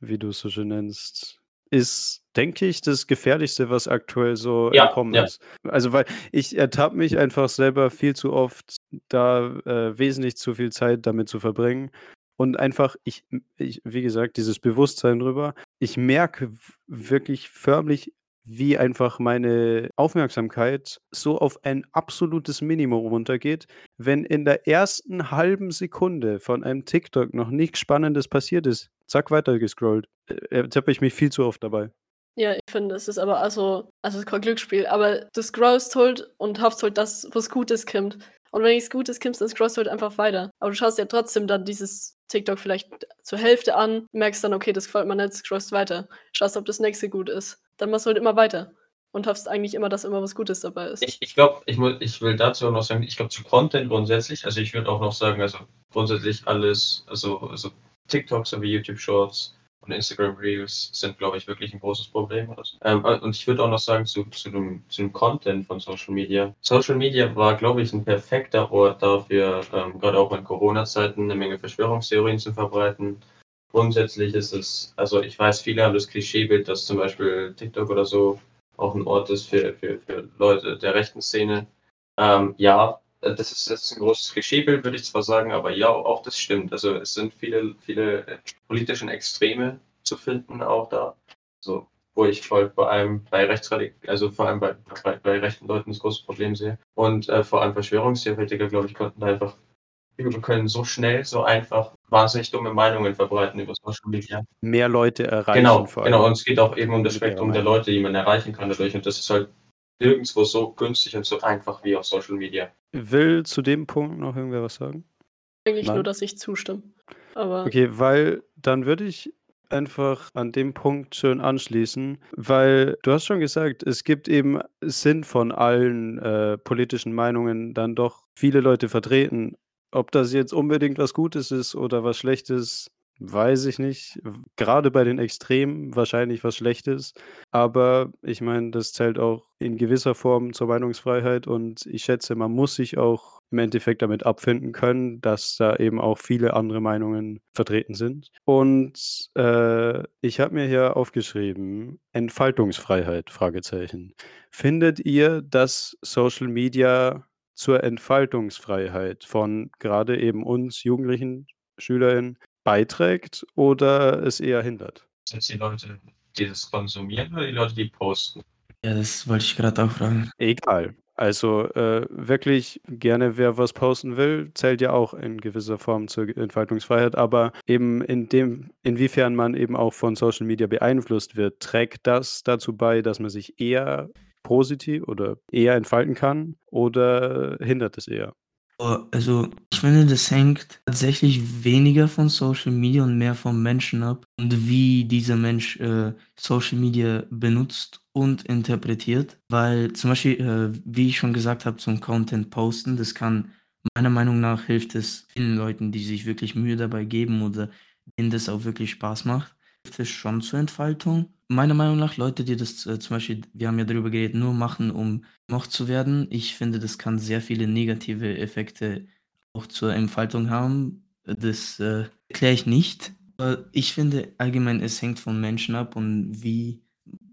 wie du es so schön nennst, ist, denke ich, das Gefährlichste, was aktuell so Ja, entkommen ja. ist. Also, weil ich ertappe mich einfach selber viel zu oft, da äh, wesentlich zu viel Zeit damit zu verbringen. Und einfach, ich, ich, wie gesagt, dieses Bewusstsein drüber, ich merke wirklich förmlich, wie einfach meine Aufmerksamkeit so auf ein absolutes Minimum runtergeht, wenn in der ersten halben Sekunde von einem TikTok noch nichts Spannendes passiert ist. Zack, weiter gescrollt. Äh, ertappe ich mich viel zu oft dabei. Ja, ich finde, es ist aber also, also es ist kein Glücksspiel, aber du scrollst halt und hoffst halt, dass was Gutes kommt. Und wenn nichts Gutes kommt, dann scrollst du halt einfach weiter. Aber du schaust ja trotzdem dann dieses TikTok vielleicht zur Hälfte an, merkst dann, okay, das gefällt mir nicht, scrollst weiter. Schaust, ob das nächste gut ist. Dann machst du halt immer weiter. Und hoffst eigentlich immer, dass immer was Gutes dabei ist. Ich, ich glaube, ich, ich will dazu auch noch sagen, ich glaube zu Content grundsätzlich, also ich würde auch noch sagen, also grundsätzlich alles, also, also TikTok sowie YouTube Shorts und Instagram Reels sind, glaube ich, wirklich ein großes Problem. Oder so. ähm, und ich würde auch noch sagen zu, zu, dem, zu dem Content von Social Media. Social Media war, glaube ich, ein perfekter Ort dafür, ähm, gerade auch in Corona-Zeiten eine Menge Verschwörungstheorien zu verbreiten. Grundsätzlich ist es, also ich weiß, viele haben das Klischeebild, dass zum Beispiel TikTok oder so auch ein Ort ist für, für, für Leute der rechten Szene. Ähm, ja, das ist jetzt ein großes Klischeebild, würde ich zwar sagen, aber ja, auch das stimmt. Also es sind viele, viele politischen Extreme zu finden auch da. So, wo ich voll vor allem bei Rechtsradik also vor allem bei, bei, bei, rechten Leuten das große Problem sehe. Und äh, vor allem Verschwörungstheoretiker, glaube ich, konnten da einfach, wir können so schnell, so einfach wahnsinnig dumme Meinungen verbreiten über Social Media. Mehr Leute erreichen. Genau, genau. Und es geht auch eben um das Spektrum der Leute, die man erreichen kann dadurch. Und das ist halt nirgendwo so günstig und so einfach wie auf Social Media. Will zu dem Punkt noch irgendwer was sagen? Eigentlich Nein? nur, dass ich zustimme. Aber okay, weil dann würde ich einfach an dem Punkt schön anschließen, weil du hast schon gesagt, es gibt eben Sinn von allen äh, politischen Meinungen dann doch viele Leute vertreten. Ob das jetzt unbedingt was Gutes ist oder was Schlechtes, Weiß ich nicht. Gerade bei den Extremen wahrscheinlich was Schlechtes. Aber ich meine, das zählt auch in gewisser Form zur Meinungsfreiheit und ich schätze, man muss sich auch im Endeffekt damit abfinden können, dass da eben auch viele andere Meinungen vertreten sind. Und äh, ich habe mir hier aufgeschrieben, Entfaltungsfreiheit, Fragezeichen. Findet ihr, dass Social Media zur Entfaltungsfreiheit von gerade eben uns Jugendlichen, SchülerInnen beiträgt oder es eher hindert? Sind es die Leute, die das konsumieren oder die Leute, die posten? Ja, das wollte ich gerade auch fragen. Egal. Also äh, wirklich gerne, wer was posten will, zählt ja auch in gewisser Form zur Entfaltungsfreiheit, aber eben in dem, inwiefern man eben auch von Social Media beeinflusst wird, trägt das dazu bei, dass man sich eher positiv oder eher entfalten kann oder hindert es eher? Also, ich finde, das hängt tatsächlich weniger von Social Media und mehr vom Menschen ab und wie dieser Mensch äh, Social Media benutzt und interpretiert. Weil zum Beispiel, äh, wie ich schon gesagt habe, zum Content posten, das kann meiner Meinung nach hilft es vielen Leuten, die sich wirklich Mühe dabei geben oder denen das auch wirklich Spaß macht, es schon zur Entfaltung meiner Meinung nach Leute, die das äh, zum Beispiel, wir haben ja darüber geredet, nur machen, um noch zu werden. Ich finde, das kann sehr viele negative Effekte auch zur Entfaltung haben. Das äh, erkläre ich nicht. Aber ich finde allgemein, es hängt vom Menschen ab und wie,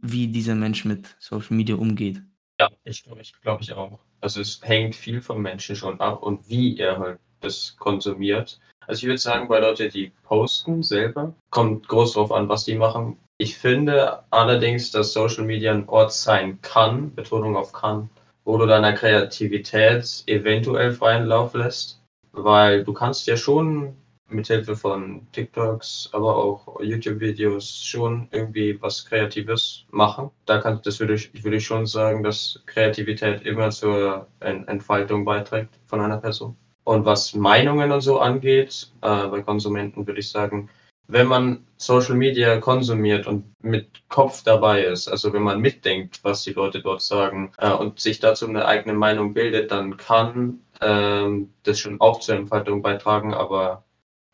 wie dieser Mensch mit Social Media umgeht. Ja, ich glaube ich, glaub ich auch. Also es hängt viel vom Menschen schon ab und wie er halt das konsumiert. Also ich würde sagen, bei Leuten, die posten selber, kommt groß drauf an, was die machen. Ich finde allerdings, dass Social Media ein Ort sein kann, Betonung auf kann, wo du deiner Kreativität eventuell freien Lauf lässt, weil du kannst ja schon mit Hilfe von TikToks, aber auch YouTube-Videos schon irgendwie was Kreatives machen. Da kann, das würde ich, würde ich schon sagen, dass Kreativität immer zur Entfaltung beiträgt von einer Person. Und was Meinungen und so angeht, äh, bei Konsumenten würde ich sagen, wenn man Social Media konsumiert und mit Kopf dabei ist, also wenn man mitdenkt, was die Leute dort sagen äh, und sich dazu eine eigene Meinung bildet, dann kann ähm, das schon auch zur Entfaltung beitragen, aber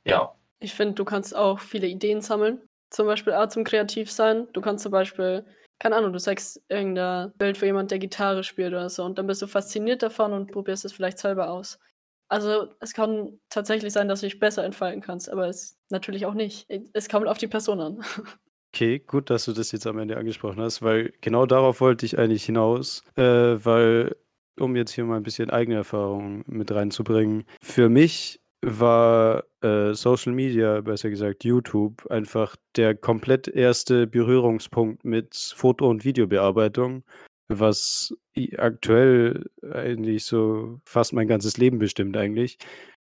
ja. Ich finde, du kannst auch viele Ideen sammeln, zum Beispiel auch zum Kreativsein. Du kannst zum Beispiel, keine Ahnung, du zeigst irgendein Bild für jemanden, der Gitarre spielt oder so und dann bist du fasziniert davon und probierst es vielleicht selber aus. Also, es kann tatsächlich sein, dass du dich besser entfalten kannst, aber es natürlich auch nicht. Es kommt auf die Person an. Okay, gut, dass du das jetzt am Ende angesprochen hast, weil genau darauf wollte ich eigentlich hinaus, äh, weil, um jetzt hier mal ein bisschen eigene Erfahrungen mit reinzubringen, für mich war äh, Social Media, besser gesagt YouTube, einfach der komplett erste Berührungspunkt mit Foto- und Videobearbeitung was aktuell eigentlich so fast mein ganzes Leben bestimmt eigentlich.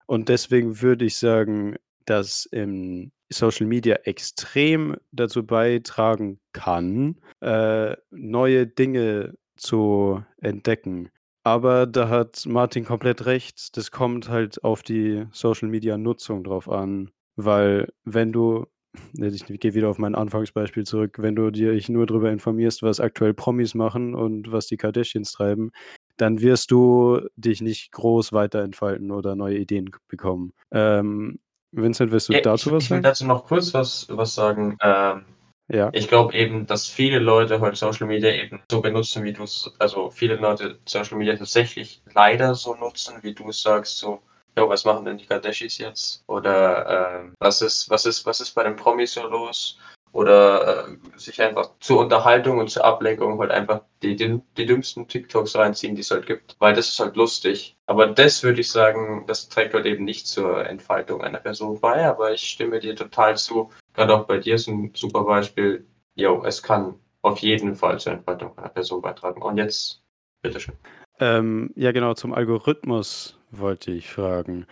Und deswegen würde ich sagen, dass ähm, Social Media extrem dazu beitragen kann, äh, neue Dinge zu entdecken. Aber da hat Martin komplett recht. Das kommt halt auf die Social Media Nutzung drauf an. Weil wenn du ich gehe wieder auf mein Anfangsbeispiel zurück. Wenn du dich nur darüber informierst, was aktuell Promis machen und was die Kardashians treiben, dann wirst du dich nicht groß weiterentfalten oder neue Ideen bekommen. Ähm, Vincent, willst du Ja, dazu ich, was ich will sagen? dazu noch kurz was, was sagen. Ähm, Ja. ich glaube eben, dass viele Leute heute Social Media eben so benutzen, wie du es, also viele Leute Social Media tatsächlich leider so nutzen, wie du es sagst, so, ja, was machen denn die Kardashians jetzt? Oder ähm, was ist, was ist, was ist bei den Promis so los? Oder äh, sich einfach zur Unterhaltung und zur Ablenkung halt einfach die, die, die dümmsten TikToks reinziehen, die es halt gibt. Weil das ist halt lustig. Aber das würde ich sagen, das trägt halt eben nicht zur Entfaltung einer Person bei. Aber ich stimme dir total zu. Gerade auch bei dir ist ein super Beispiel. Jo, es kann auf jeden Fall zur Entfaltung einer Person beitragen. Und jetzt, bitteschön. Ähm, ja, genau, zum Algorithmus wollte ich fragen.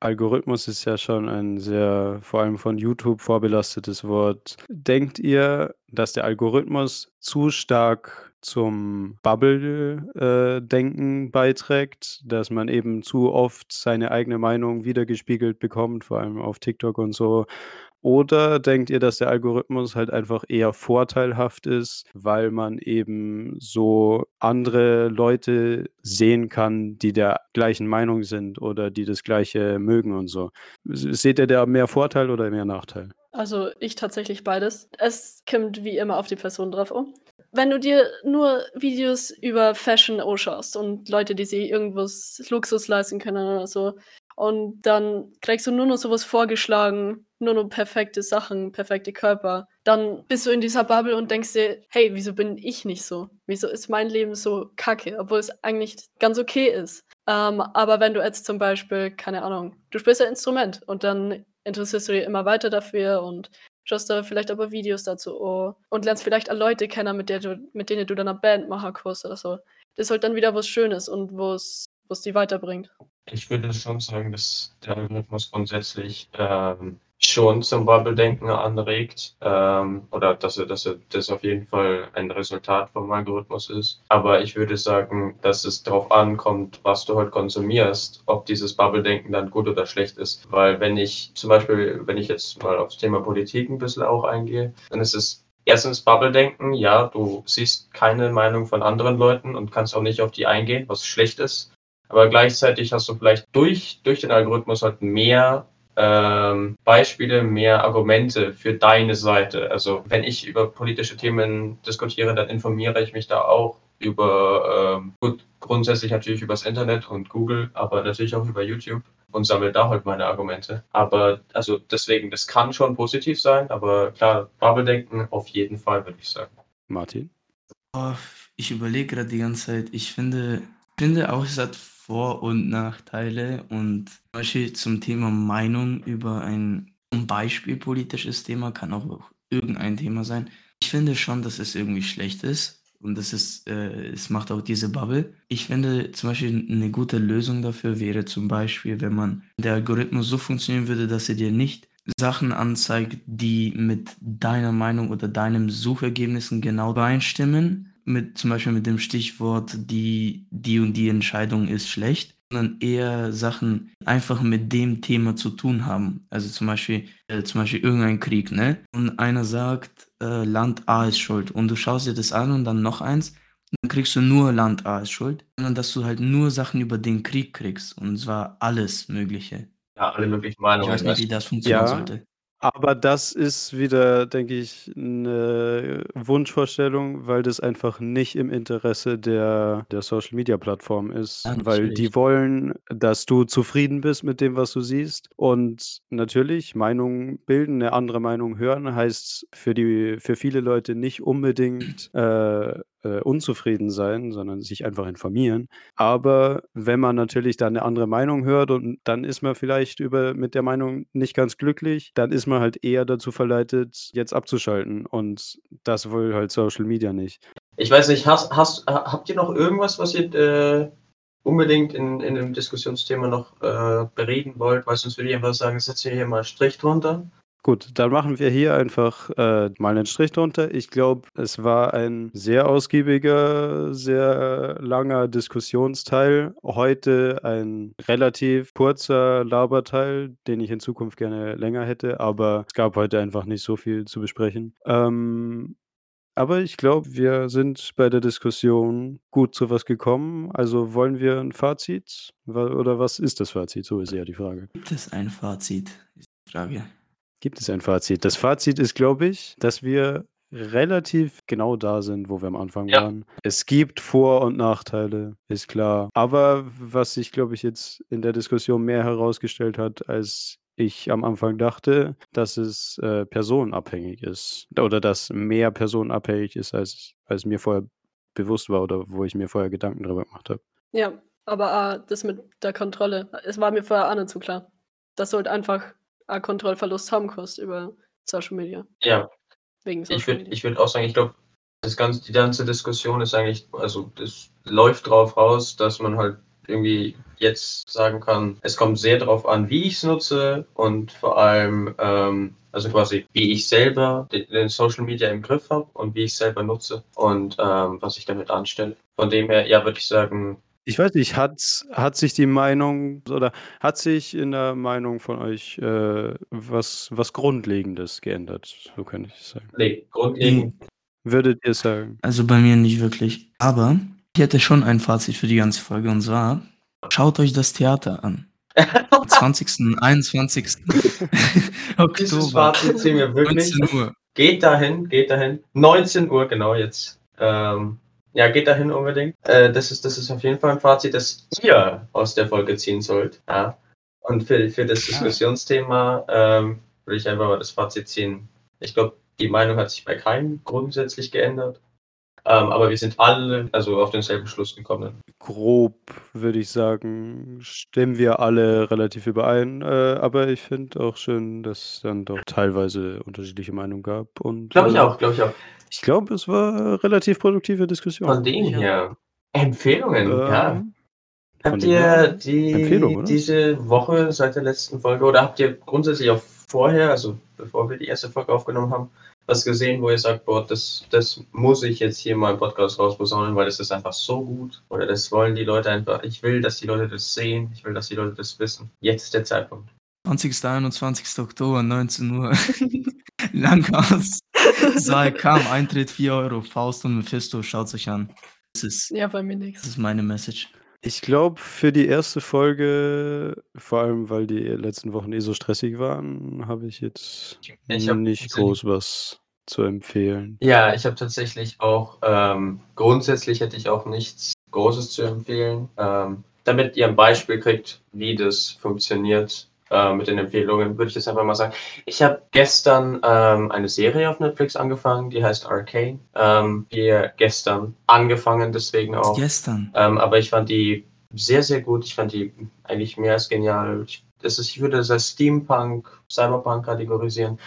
Algorithmus ist ja schon ein sehr, vor allem von YouTube vorbelastetes Wort. Denkt ihr, dass der Algorithmus zu stark zum Bubble-Denken beiträgt, dass man eben zu oft seine eigene Meinung wiedergespiegelt bekommt, vor allem auf TikTok und so? Oder denkt ihr, dass der Algorithmus halt einfach eher vorteilhaft ist, weil man eben so andere Leute sehen kann, die der gleichen Meinung sind oder die das Gleiche mögen und so? Seht ihr da mehr Vorteil oder mehr Nachteil? Also ich tatsächlich beides. Es kommt wie immer auf die Person drauf um. Wenn du dir nur Videos über Fashion anschaust und Leute, die sich irgendwas Luxus leisten können oder so, und dann kriegst du nur noch sowas vorgeschlagen, nur noch perfekte Sachen, perfekte Körper, dann bist du in dieser Bubble und denkst dir, hey, wieso bin ich nicht so? Wieso ist mein Leben so kacke, obwohl es eigentlich ganz okay ist? Ähm, aber wenn du jetzt zum Beispiel, keine Ahnung, du spielst ein Instrument und dann interessierst du dich immer weiter dafür und schaust da vielleicht aber Videos dazu oh, und lernst vielleicht Leute kennen, mit, der du, mit denen du dann eine Band machen kannst oder so. Das ist halt dann wieder was Schönes und wo es die weiterbringt. Ich würde schon sagen, dass der Algorithmus grundsätzlich ähm, schon zum Bubble-Denken anregt ähm, oder dass er, dass er das auf jeden Fall ein Resultat vom Algorithmus ist. Aber ich würde sagen, dass es darauf ankommt, was du halt konsumierst, ob dieses Bubble-Denken dann gut oder schlecht ist. Weil wenn ich zum Beispiel, wenn ich jetzt mal aufs Thema Politik ein bisschen auch eingehe, dann ist es erstens Bubble-Denken, ja, du siehst keine Meinung von anderen Leuten und kannst auch nicht auf die eingehen, was schlecht ist. Aber gleichzeitig hast du vielleicht durch, durch den Algorithmus halt mehr ähm, Beispiele, mehr Argumente für deine Seite. Also wenn ich über politische Themen diskutiere, dann informiere ich mich da auch über, ähm, gut, grundsätzlich natürlich übers Internet und Google, aber natürlich auch über YouTube und sammle da halt meine Argumente. Aber also deswegen, das kann schon positiv sein, aber klar, Bubble-Denken auf jeden Fall, würde ich sagen. Martin? Oh, ich überlege gerade die ganze Zeit. Ich finde, finde auch, es hat Vor- und Nachteile. Und zum Beispiel zum Thema Meinung über ein zum Beispiel politisches Thema, kann auch irgendein Thema sein. Ich finde schon, dass es irgendwie schlecht ist. Und das ist, äh, es macht auch diese Bubble. Ich finde zum Beispiel eine gute Lösung dafür wäre zum Beispiel, wenn man der Algorithmus so funktionieren würde, dass er dir nicht Sachen anzeigt, die mit deiner Meinung oder deinen Suchergebnissen genau übereinstimmen, mit zum Beispiel mit dem Stichwort die, die und die Entscheidung ist schlecht, sondern eher Sachen einfach mit dem Thema zu tun haben. Also zum Beispiel, äh, zum Beispiel irgendein Krieg, ne? Und einer sagt, äh, Land A ist schuld. Und du schaust dir das an und dann noch eins, dann kriegst du nur Land A ist schuld, sondern dass du halt nur Sachen über den Krieg kriegst. Und zwar alles Mögliche. Ja, alle möglichen Ich Meinungen. weiß nicht, wie das funktionieren Ja. sollte. Aber das ist wieder, denke ich, eine Wunschvorstellung, weil das einfach nicht im Interesse der, der Social-Media-Plattform ist, Ja, weil die wollen, dass du zufrieden bist mit dem, was du siehst. Und natürlich, Meinungen bilden, eine andere Meinung hören, heißt für, die, für viele Leute nicht unbedingt äh, äh, unzufrieden sein, sondern sich einfach informieren. Aber wenn man natürlich dann eine andere Meinung hört und dann ist man vielleicht über, mit der Meinung nicht ganz glücklich, dann ist man halt eher dazu verleitet, jetzt abzuschalten. Und das will halt Social Media nicht. Ich weiß nicht, hast, hast, habt ihr noch irgendwas, was ihr äh, unbedingt in, in dem Diskussionsthema noch äh, bereden wollt? Weil sonst würde ich einfach sagen, setzen hier mal Strich drunter. Gut, dann machen wir hier einfach äh, mal einen Strich drunter. Ich glaube, es war ein sehr ausgiebiger, sehr langer Diskussionsteil. Heute ein relativ kurzer Laberteil, den ich in Zukunft gerne länger hätte, aber es gab heute einfach nicht so viel zu besprechen. Ähm, aber ich glaube, wir sind bei der Diskussion gut zu was gekommen. Also wollen wir ein Fazit? Oder was ist das Fazit? So ist eher die Frage. Gibt es ein Fazit? Frage. Gibt es ein Fazit? Das Fazit ist, glaube ich, dass wir relativ genau da sind, wo wir am Anfang Ja. waren. Es gibt Vor- und Nachteile, ist klar. Aber was sich, glaube ich, jetzt in der Diskussion mehr herausgestellt hat, als ich am Anfang dachte, dass es äh, personenabhängig ist. Oder dass mehr personenabhängig ist, als, als mir vorher bewusst war oder wo ich mir vorher Gedanken darüber gemacht habe. Ja, aber äh, das mit der Kontrolle, es war mir vorher auch nicht so klar. Das sollte einfach Kontrollverlust haben kostet über Social Media. Ja, Wegen Social ich würde Media. ich würd auch sagen, ich glaube, das ganze, die ganze Diskussion ist eigentlich, also das läuft drauf raus, dass man halt irgendwie jetzt sagen kann, es kommt sehr darauf an, wie ich es nutze und vor allem, ähm, also quasi, wie ich selber den, den Social Media im Griff habe und wie ich es selber nutze und ähm, was ich damit anstelle. Von dem her, ja, würde ich sagen, Ich weiß nicht, hat, hat sich die Meinung oder hat sich in der Meinung von euch äh, was, was Grundlegendes geändert? So kann ich es sagen. nee, grundlegend, Würdet ihr sagen? Also bei mir nicht wirklich. Aber ich hätte schon ein Fazit für die ganze Folge und zwar, schaut euch das Theater an. Am 20., 21. dieses Oktober, Fazit ziehen wir wirklich. 19 Uhr. Geht dahin, geht dahin. 19 Uhr, genau jetzt. Ähm, ja, geht dahin unbedingt. Äh, das, ist, das ist auf jeden Fall ein Fazit, das ihr aus der Folge ziehen sollt. Ja. Und für, für das Ja. Diskussionsthema ähm, würde ich einfach mal das Fazit ziehen. Ich glaube, die Meinung hat sich bei keinem grundsätzlich geändert. Ähm, aber wir sind alle also auf denselben Schluss gekommen. Grob würde ich sagen, stimmen wir alle relativ überein. Äh, aber ich finde auch schön, dass es dann doch teilweise unterschiedliche Meinungen gab. Glaube ich äh, auch, glaube ich auch. Ich glaube, es war eine relativ produktive Diskussion. Von dem Ja. her. Empfehlungen, ja. Ähm, von Habt ihr die, diese Woche seit der letzten Folge oder habt ihr grundsätzlich auch vorher, also bevor wir die erste Folge aufgenommen haben, was gesehen, wo ihr sagt, boah, das, das muss ich jetzt hier mal im Podcast rausposaunen, weil das ist einfach so gut oder das wollen die Leute einfach, ich will, dass die Leute das sehen, ich will, dass die Leute das wissen. Jetzt ist der Zeitpunkt. 20. 21. Oktober, 19 Uhr. Langhaus. Saal kam, Eintritt 4 Euro. Faust und Mephisto, schaut euch an. Das ist, Ja, bei mir das nichts. ist meine Message. Ich glaube, für die erste Folge, vor allem weil die letzten Wochen eh so stressig waren, habe ich jetzt Ich hab nicht groß was zu empfehlen. Ja, ich habe tatsächlich auch, ähm, grundsätzlich hätte ich auch nichts Großes zu empfehlen. Ähm, damit ihr ein Beispiel kriegt, wie das funktioniert äh, mit den Empfehlungen, würde ich jetzt einfach mal sagen. Ich habe gestern ähm, eine Serie auf Netflix angefangen, die heißt Arcane. Ähm, wir gestern angefangen, deswegen auch. Gestern. Ähm, aber ich fand die sehr, sehr gut. Ich fand die eigentlich mehr als genial. Ich, das ist, ich würde das als Steampunk, Cyberpunk kategorisieren.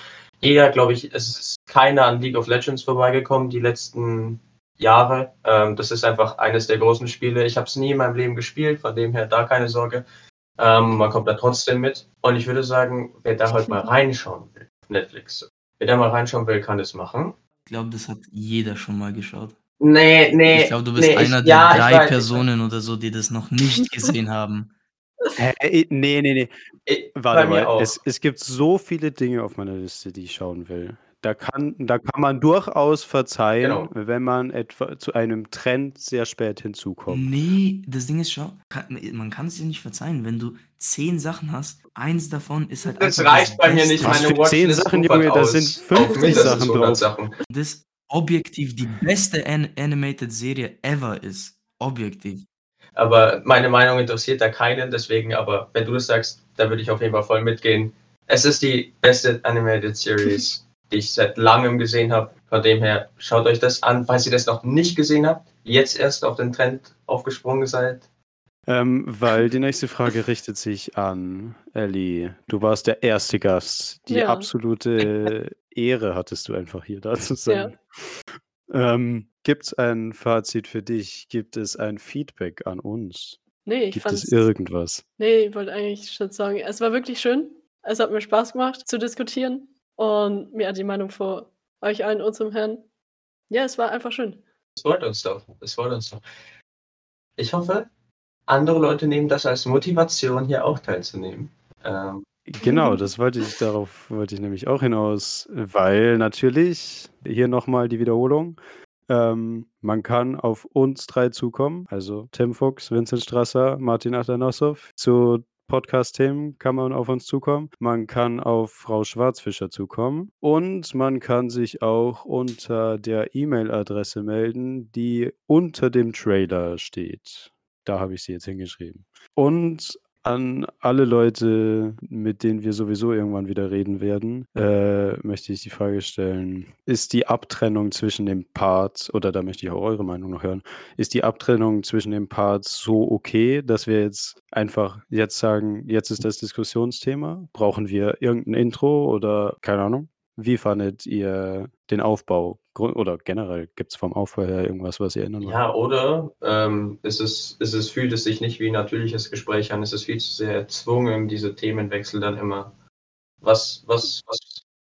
Jeder, glaube ich, es ist keiner an League of Legends vorbeigekommen die letzten Jahre. Ähm, das ist einfach eines der großen Spiele. Ich habe es nie in meinem Leben gespielt, von dem her da keine Sorge. Ähm, man kommt da trotzdem mit. Und ich würde sagen, wer da heute mal reinschauen will, Netflix, wer da mal reinschauen will, kann das machen. Ich glaube, das hat jeder schon mal geschaut. Nee, nee. Ich glaube, du bist nee, einer ich, der ja, drei weiß, Personen oder so, die das noch nicht gesehen haben. Äh, nee, nee, nee. Ich, Warte mal. Es, es gibt so viele Dinge auf meiner Liste, die ich schauen will. Da kann, da kann man durchaus verzeihen, Genau. wenn man etwa zu einem Trend sehr spät hinzukommt. Nee, das Ding ist schon, kann, man kann es dir nicht verzeihen, wenn du zehn Sachen hast. Eins davon ist halt Das einfach reicht bei mir nicht. Was Meine für zehn Watchlist Sachen, Junge? Da sind auf 50 mindestens Sachen 100 drauf. Sachen. Das objektiv die beste An Animated Serie ever ist. Objektiv. Aber meine Meinung interessiert da keinen, deswegen, aber wenn du das sagst, da würde ich auf jeden Fall voll mitgehen. Es ist die beste Animated Series, die ich seit langem gesehen habe. Von dem her, schaut euch das an, falls ihr das noch nicht gesehen habt, jetzt erst auf den Trend aufgesprungen seid. Ähm, weil die nächste Frage richtet sich an Ellie. Du warst der erste Gast. Die Ja. absolute Ehre hattest du einfach hier da zu sein. Ähm, Gibt es ein Fazit für dich? Gibt es ein Feedback an uns? Nee, ich Gibt es irgendwas? Nee, ich wollte eigentlich schon sagen, es war wirklich schön. Es hat mir Spaß gemacht zu diskutieren. Und mir hat die Meinung vor euch allen, unserem Herrn. Ja, es war einfach schön. Das freut uns doch. Das freut uns doch. Ich hoffe, andere Leute nehmen das als Motivation, hier auch teilzunehmen. Ähm, Genau, das wollte ich, darauf wollte ich nämlich auch hinaus, weil natürlich, hier nochmal die Wiederholung, ähm, man kann auf uns drei zukommen, also Tim Fuchs, Vincent Strasser, Martin Atanasow, zu Podcast-Themen kann man auf uns zukommen. Man kann auf Frau Schwarzfischer zukommen. Und man kann sich auch unter der E-Mail-Adresse melden, die unter dem Trailer steht. Da habe ich sie jetzt hingeschrieben. Und an alle Leute, mit denen wir sowieso irgendwann wieder reden werden, äh, möchte ich die Frage stellen, ist die Abtrennung zwischen den Parts, oder da möchte ich auch eure Meinung noch hören, ist die Abtrennung zwischen den Parts so okay, dass wir jetzt einfach jetzt sagen, jetzt ist das Diskussionsthema? Brauchen wir irgendein Intro oder keine Ahnung? Wie fandet ihr den Aufbau? Oder generell gibt es vom Aufbau her irgendwas, was ihr ändern wollt? Ja, oder ähm, ist es, ist es, fühlt es sich nicht wie ein natürliches Gespräch an, ist es viel zu sehr erzwungen, diese Themenwechsel dann immer. Was, was, was,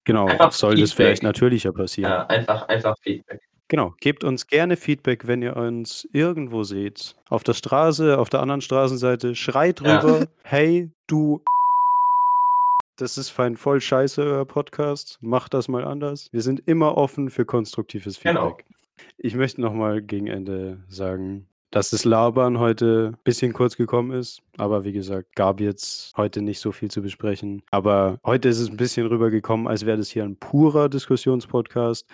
Genau, soll das Feedback. vielleicht natürlicher passieren? ja, einfach, einfach Feedback. Genau, gebt uns gerne Feedback, wenn ihr uns irgendwo seht. Auf der Straße, auf der anderen Straßenseite. Schreit Ja. rüber, hey, du. Das ist fein voll scheiße, euer Podcast. Macht das mal anders. Wir sind immer offen für konstruktives Genau. Feedback. Ich möchte nochmal gegen Ende sagen, dass das Labern heute ein bisschen kurz gekommen ist. Aber wie gesagt, gab jetzt heute nicht so viel zu besprechen. Aber heute ist es ein bisschen rübergekommen, als wäre das hier ein purer Diskussionspodcast.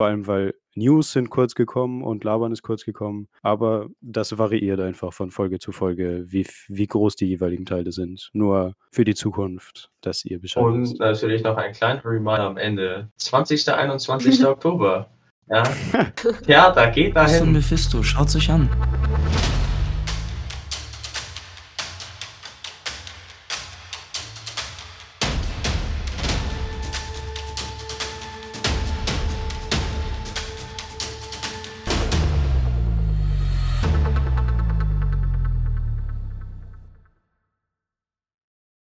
Vor allem, weil News sind kurz gekommen und Labern ist kurz gekommen. Aber das variiert einfach von Folge zu Folge, wie, wie groß die jeweiligen Teile sind. Nur für die Zukunft, dass ihr Bescheid Und wisst. natürlich noch ein kleiner Reminder am Ende. 20. 21. Oktober. Ja, Theater, geht Bis zum dahin. Mephisto, schaut sich an.